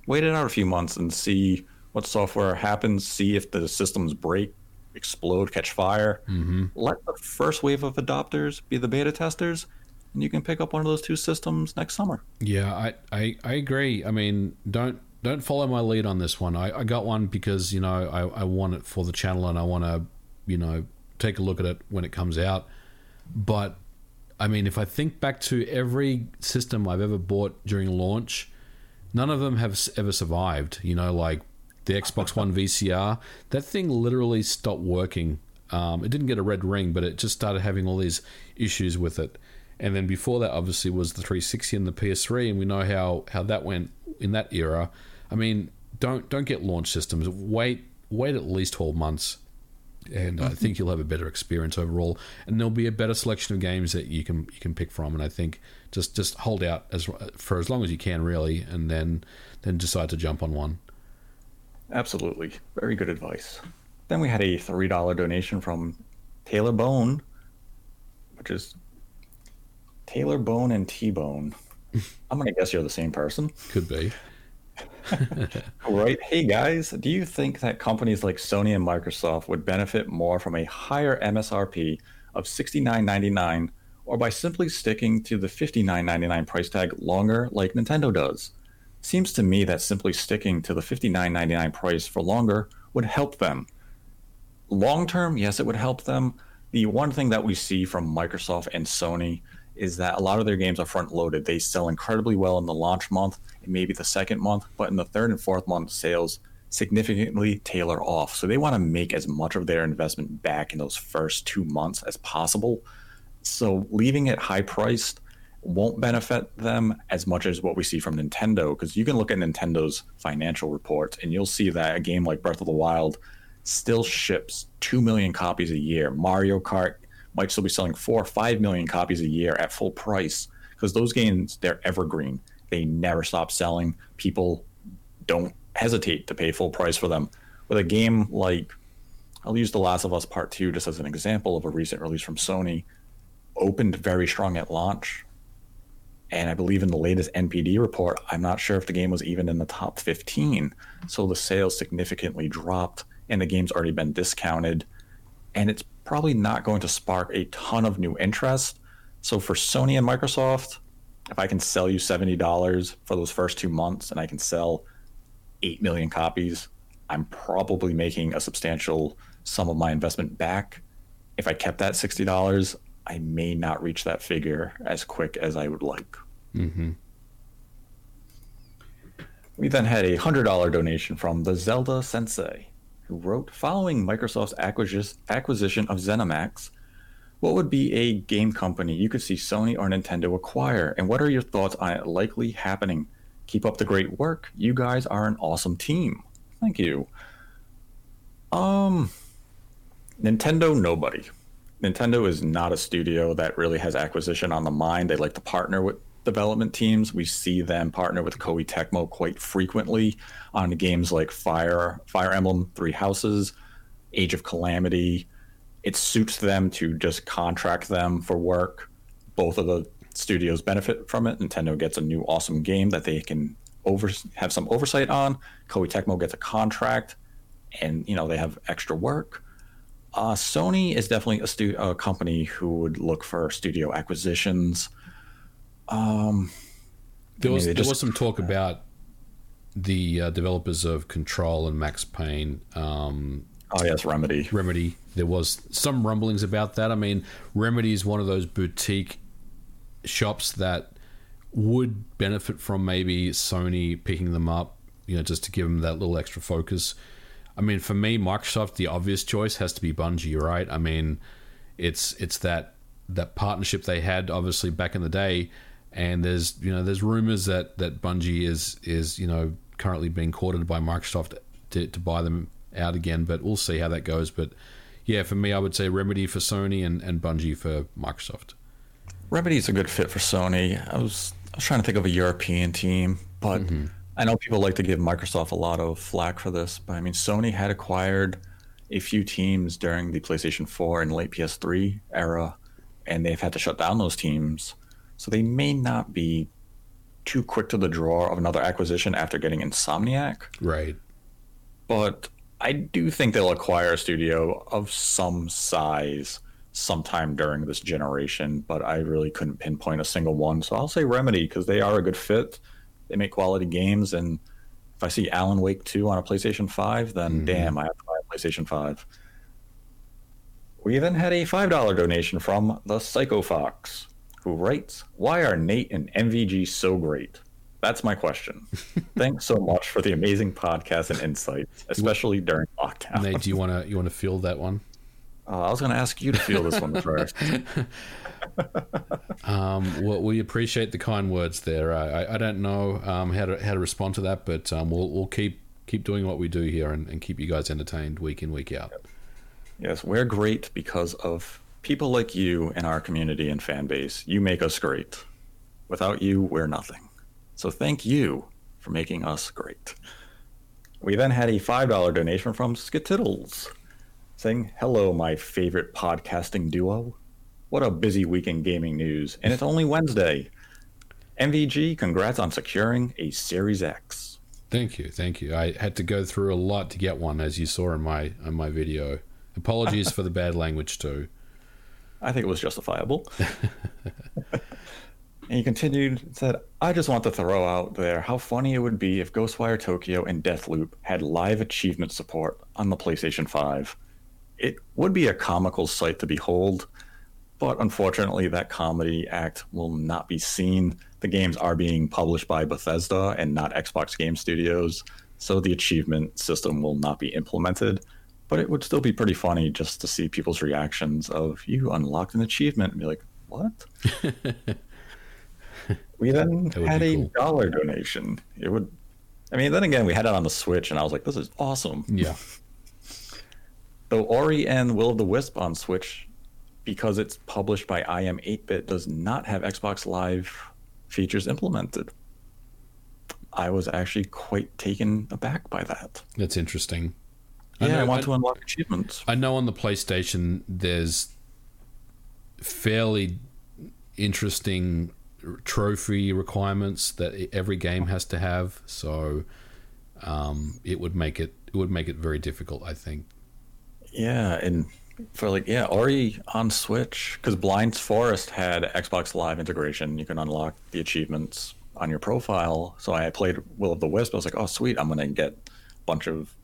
wait it out a few months and see what software happens, see if the systems break, explode, catch fire. Mm-hmm. Let the first wave of adopters be the beta testers, and you can pick up one of those two systems next summer. Yeah, I, I, I agree. I mean, don't don't follow my lead on this one. I, I got one because you know I, I want it for the channel and I want to you know take a look at it when it comes out. But I mean, if I think back to every system I've ever bought during launch, none of them have ever survived. You know, like the Xbox One VCR, that thing literally stopped working. Um, it didn't get a red ring, but it just started having all these issues with it. And then before that, obviously, was the 360 and the PS3, and we know how, how that went in that era. I mean, don't don't get launch systems. Wait wait at least 12 months and I think you'll have a better experience overall, and there'll be a better selection of games that you can you can pick from. And I think just just hold out as for as long as you can, really, and then then decide to jump on one. Absolutely, very good advice. Then we had a three dollar donation from Taylor Bone, which is Taylor Bone and T Bone. <laughs> I'm gonna guess you're the same person. Could be. All <laughs> right. Hey guys, do you think that companies like Sony and Microsoft would benefit more from a higher MSRP of $69.99 or by simply sticking to the $59.99 price tag longer like Nintendo does? Seems to me that simply sticking to the $59.99 price for longer would help them. Long term, yes, it would help them. The one thing that we see from Microsoft and Sony is that a lot of their games are front loaded. They sell incredibly well in the launch month and maybe the second month, but in the third and fourth month, sales significantly tailor off. So they want to make as much of their investment back in those first two months as possible. So leaving it high priced won't benefit them as much as what we see from Nintendo because you can look at Nintendo's financial reports and you'll see that a game like Breath of the Wild still ships 2 million copies a year. Mario Kart might still be selling 4 or 5 million copies a year at full price because those games they're evergreen. They never stop selling. People don't hesitate to pay full price for them. With a game like I'll use The Last of Us Part 2 just as an example of a recent release from Sony opened very strong at launch and I believe in the latest NPD report, I'm not sure if the game was even in the top 15. So the sales significantly dropped, and the game's already been discounted. And it's probably not going to spark a ton of new interest. So for Sony and Microsoft, if I can sell you $70 for those first two months and I can sell 8 million copies, I'm probably making a substantial sum of my investment back. If I kept that $60, I may not reach that figure as quick as I would like. Mm-hmm. We then had a $100 donation from the Zelda Sensei, who wrote Following Microsoft's acquisition of ZeniMax, what would be a game company you could see Sony or Nintendo acquire? And what are your thoughts on it likely happening? Keep up the great work. You guys are an awesome team. Thank you. Um, Nintendo, nobody. Nintendo is not a studio that really has acquisition on the mind. They like to partner with development teams. We see them partner with Koei Tecmo quite frequently on games like Fire, Fire Emblem, Three Houses, Age of Calamity. It suits them to just contract them for work. Both of the studios benefit from it. Nintendo gets a new awesome game that they can over have some oversight on. Koei Tecmo gets a contract, and you know they have extra work. Uh, Sony is definitely a, stu- a company who would look for studio acquisitions. Um, There was there just- was some talk about the uh, developers of Control and Max Payne, um, oh yes, Remedy. Remedy. There was some rumblings about that. I mean, Remedy is one of those boutique shops that would benefit from maybe Sony picking them up, you know, just to give them that little extra focus. I mean, for me, Microsoft, the obvious choice has to be Bungie, right? I mean, it's it's that that partnership they had obviously back in the day, and there's you know there's rumors that that Bungie is is you know currently being courted by Microsoft to, to buy them out again, but we'll see how that goes. But yeah, for me, I would say Remedy for Sony and, and Bungie for Microsoft. Remedy's a good fit for Sony. I was I was trying to think of a European team, but mm-hmm. I know people like to give Microsoft a lot of flack for this. But I mean, Sony had acquired a few teams during the PlayStation 4 and late PS3 era, and they've had to shut down those teams. So they may not be too quick to the draw of another acquisition after getting Insomniac. Right. But I do think they'll acquire a studio of some size sometime during this generation, but I really couldn't pinpoint a single one. So I'll say Remedy because they are a good fit. They make quality games, and if I see Alan Wake 2 on a PlayStation 5, then mm-hmm. damn, I have to buy a PlayStation 5. We then had a $5 donation from the Psycho Fox, who writes, Why are Nate and MVG so great? That's my question. <laughs> Thanks so much for the amazing podcast and insight, especially during lockdown. Nate, do you want to you want to field that one? Uh, I was going to ask you to feel this one first. <laughs> Um, well, we appreciate the kind words there. I, I, I don't know um, how to how to respond to that, but um, we'll we'll keep keep doing what we do here and, and keep you guys entertained week in week out. Yes, we're great because of people like you and our community and fan base. You make us great. Without you, we're nothing. So thank you for making us great. We then had a $5 donation from Skitiddles saying, Hello, my favorite podcasting duo. What a busy week in gaming news, and it's only Wednesday. MVG, congrats on securing a Series X. Thank you, thank you. I had to go through a lot to get one, as you saw in my in my video. Apologies for the bad language too. I think it was justifiable. <laughs> and he continued and said, I just want to throw out there how funny it would be if Ghostwire Tokyo and Deathloop had live achievement support on the PlayStation 5. It would be a comical sight to behold, but unfortunately, that comedy act will not be seen. The games are being published by Bethesda and not Xbox Game Studios, so the achievement system will not be implemented. But it would still be pretty funny just to see people's reactions of you unlocked an achievement and be like, what? <laughs> we then had a cool. dollar donation. It would, I mean, then again, we had it on the Switch, and I was like, this is awesome. Yeah, <laughs> Though Ori and Will of the Wisp on Switch, because it's published by iam8bit, does not have Xbox Live features implemented. I was actually quite taken aback by that. that's interesting. I Yeah, I, know- want I- to unlock achievements. I know on the PlayStation there's fairly interesting trophy requirements that every game has to have, so um, it would make it it would make it very difficult. I think. Yeah, and for like yeah, Ori on Switch because Blind Forest had Xbox Live integration. You can unlock the achievements on your profile. So I played Will of the Wisp. I was like, oh sweet, I'm gonna get a bunch of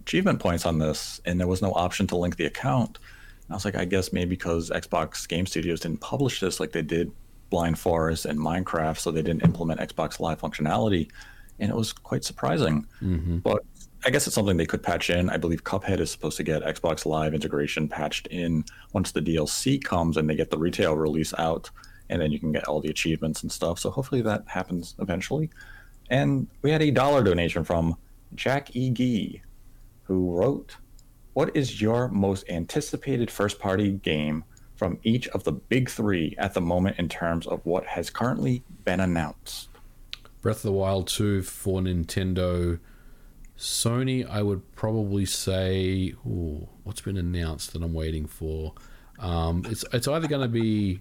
achievement points on this, and there was no option to link the account. And I was like, I guess maybe because Xbox Game Studios didn't publish this like they did Blind Forest and Minecraft, so they didn't implement Xbox Live functionality, and it was quite surprising. Mm-hmm. But I guess it's something they could patch in. I believe Cuphead is supposed to get Xbox Live integration patched in once the DLC comes and they get the retail release out, and then you can get all the achievements and stuff. So hopefully that happens eventually. And we had a dollar donation from Jack E. Gee, who wrote, What is your most anticipated first party game from each of the big three at the moment in terms of what has currently been announced? Breath of the Wild 2 for Nintendo. Sony, I would probably say, ooh, what's been announced that I'm waiting for? Um, it's it's either going to be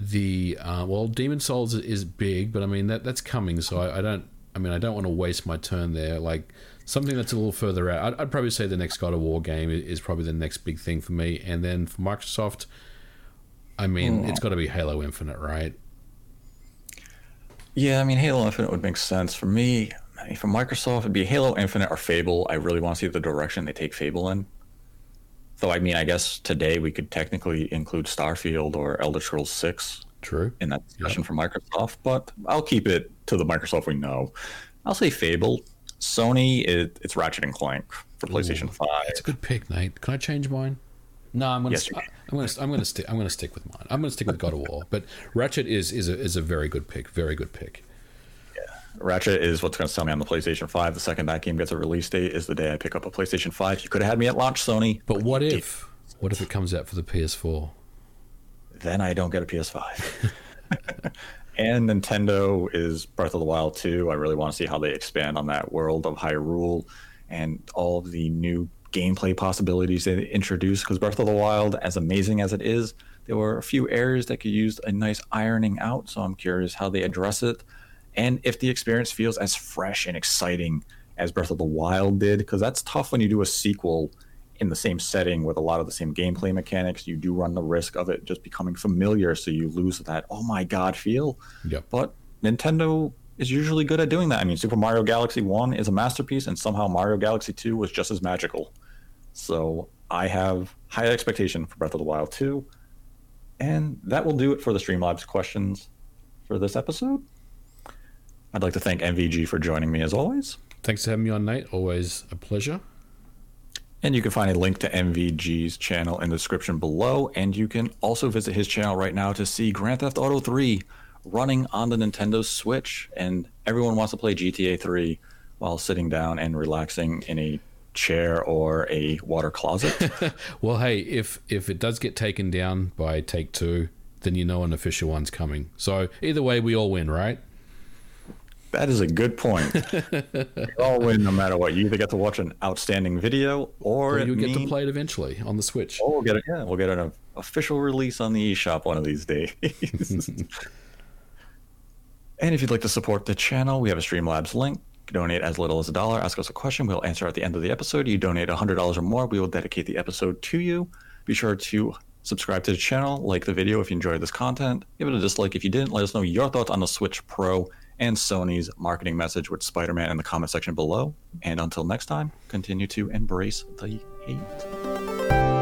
the uh, well, Demon's Souls is big, but I mean that that's coming, so I, I don't. I mean, I don't want to waste my turn there. Like something that's a little further out. I'd, I'd, probably say the next God of War game is probably the next big thing for me, and then for Microsoft, I mean, mm. it's got to be Halo Infinite, right? Yeah, I mean, Halo Infinite would make sense for me. I mean, for Microsoft, it'd be Halo Infinite or Fable. I really want to see the direction they take Fable in. Though, I mean, I guess today we could technically include Starfield or Elder Scrolls Six. True. In that discussion yep. for Microsoft, but I'll keep it to the Microsoft we know. I'll say Fable. Sony, it, it's Ratchet and Clank for PlayStation Ooh, Five. It's a good pick, Nate. Can I change mine? No, I'm gonna. Yes, st- I'm gonna. I'm gonna stick. I'm gonna stick with mine. I'm gonna stick with God of War. But Ratchet is is a is a very good pick. Very good pick. Ratchet is what's going to sell me on the PlayStation Five. The second that game gets a release date is the day I pick up a PlayStation Five. You could have had me at launch, Sony. But what if? What if it comes out for the PS4? Then I don't get a PS5. <laughs> and Nintendo is Breath of the Wild 2. I really want to see how they expand on that world of Hyrule and all of the new gameplay possibilities they introduce. Because Breath of the Wild, as amazing as it is, there were a few areas that could use a nice ironing out. So I'm curious how they address it and if the experience feels as fresh and exciting as Breath of the Wild did. Because that's tough when you do a sequel in the same setting with a lot of the same gameplay mechanics, you do run the risk of it just becoming familiar, so you lose that oh my god feel. Yep. But Nintendo is usually good at doing that. I mean, Super Mario Galaxy 1 is a masterpiece, and somehow Mario Galaxy 2 was just as magical. So I have high expectation for Breath of the Wild 2. And that will do it for the Streamlabs questions for this episode. I'd like to thank MVG for joining me as always. Thanks for having me on, Nate. Always a pleasure. And you can find a link to MVG's channel in the description below. And you can also visit his channel right now to see Grand Theft Auto 3 running on the Nintendo Switch. And everyone wants to play GTA 3 while sitting down and relaxing in a chair or a water closet. <laughs> well, hey, if if it does get taken down by Take Two, then you know an official one's coming. So either way, we all win, right? That is a good point. <laughs> you all win no matter what. You either get to watch an outstanding video, or, or you get to play it eventually on the Switch. Or we'll get it. Yeah, we'll get an official release on the eShop one of these days. <laughs> and if you'd like to support the channel, we have a Streamlabs link. Donate as little as a dollar. Ask us a question. We'll answer at the end of the episode. You donate $100 or more, we will dedicate the episode to you. Be sure to subscribe to the channel, like the video if you enjoyed this content. Give it a dislike if you didn't. Let us know your thoughts on the Switch Pro and Sony's marketing message with Spider Man in the comment section below. And until next time, continue to embrace the hate.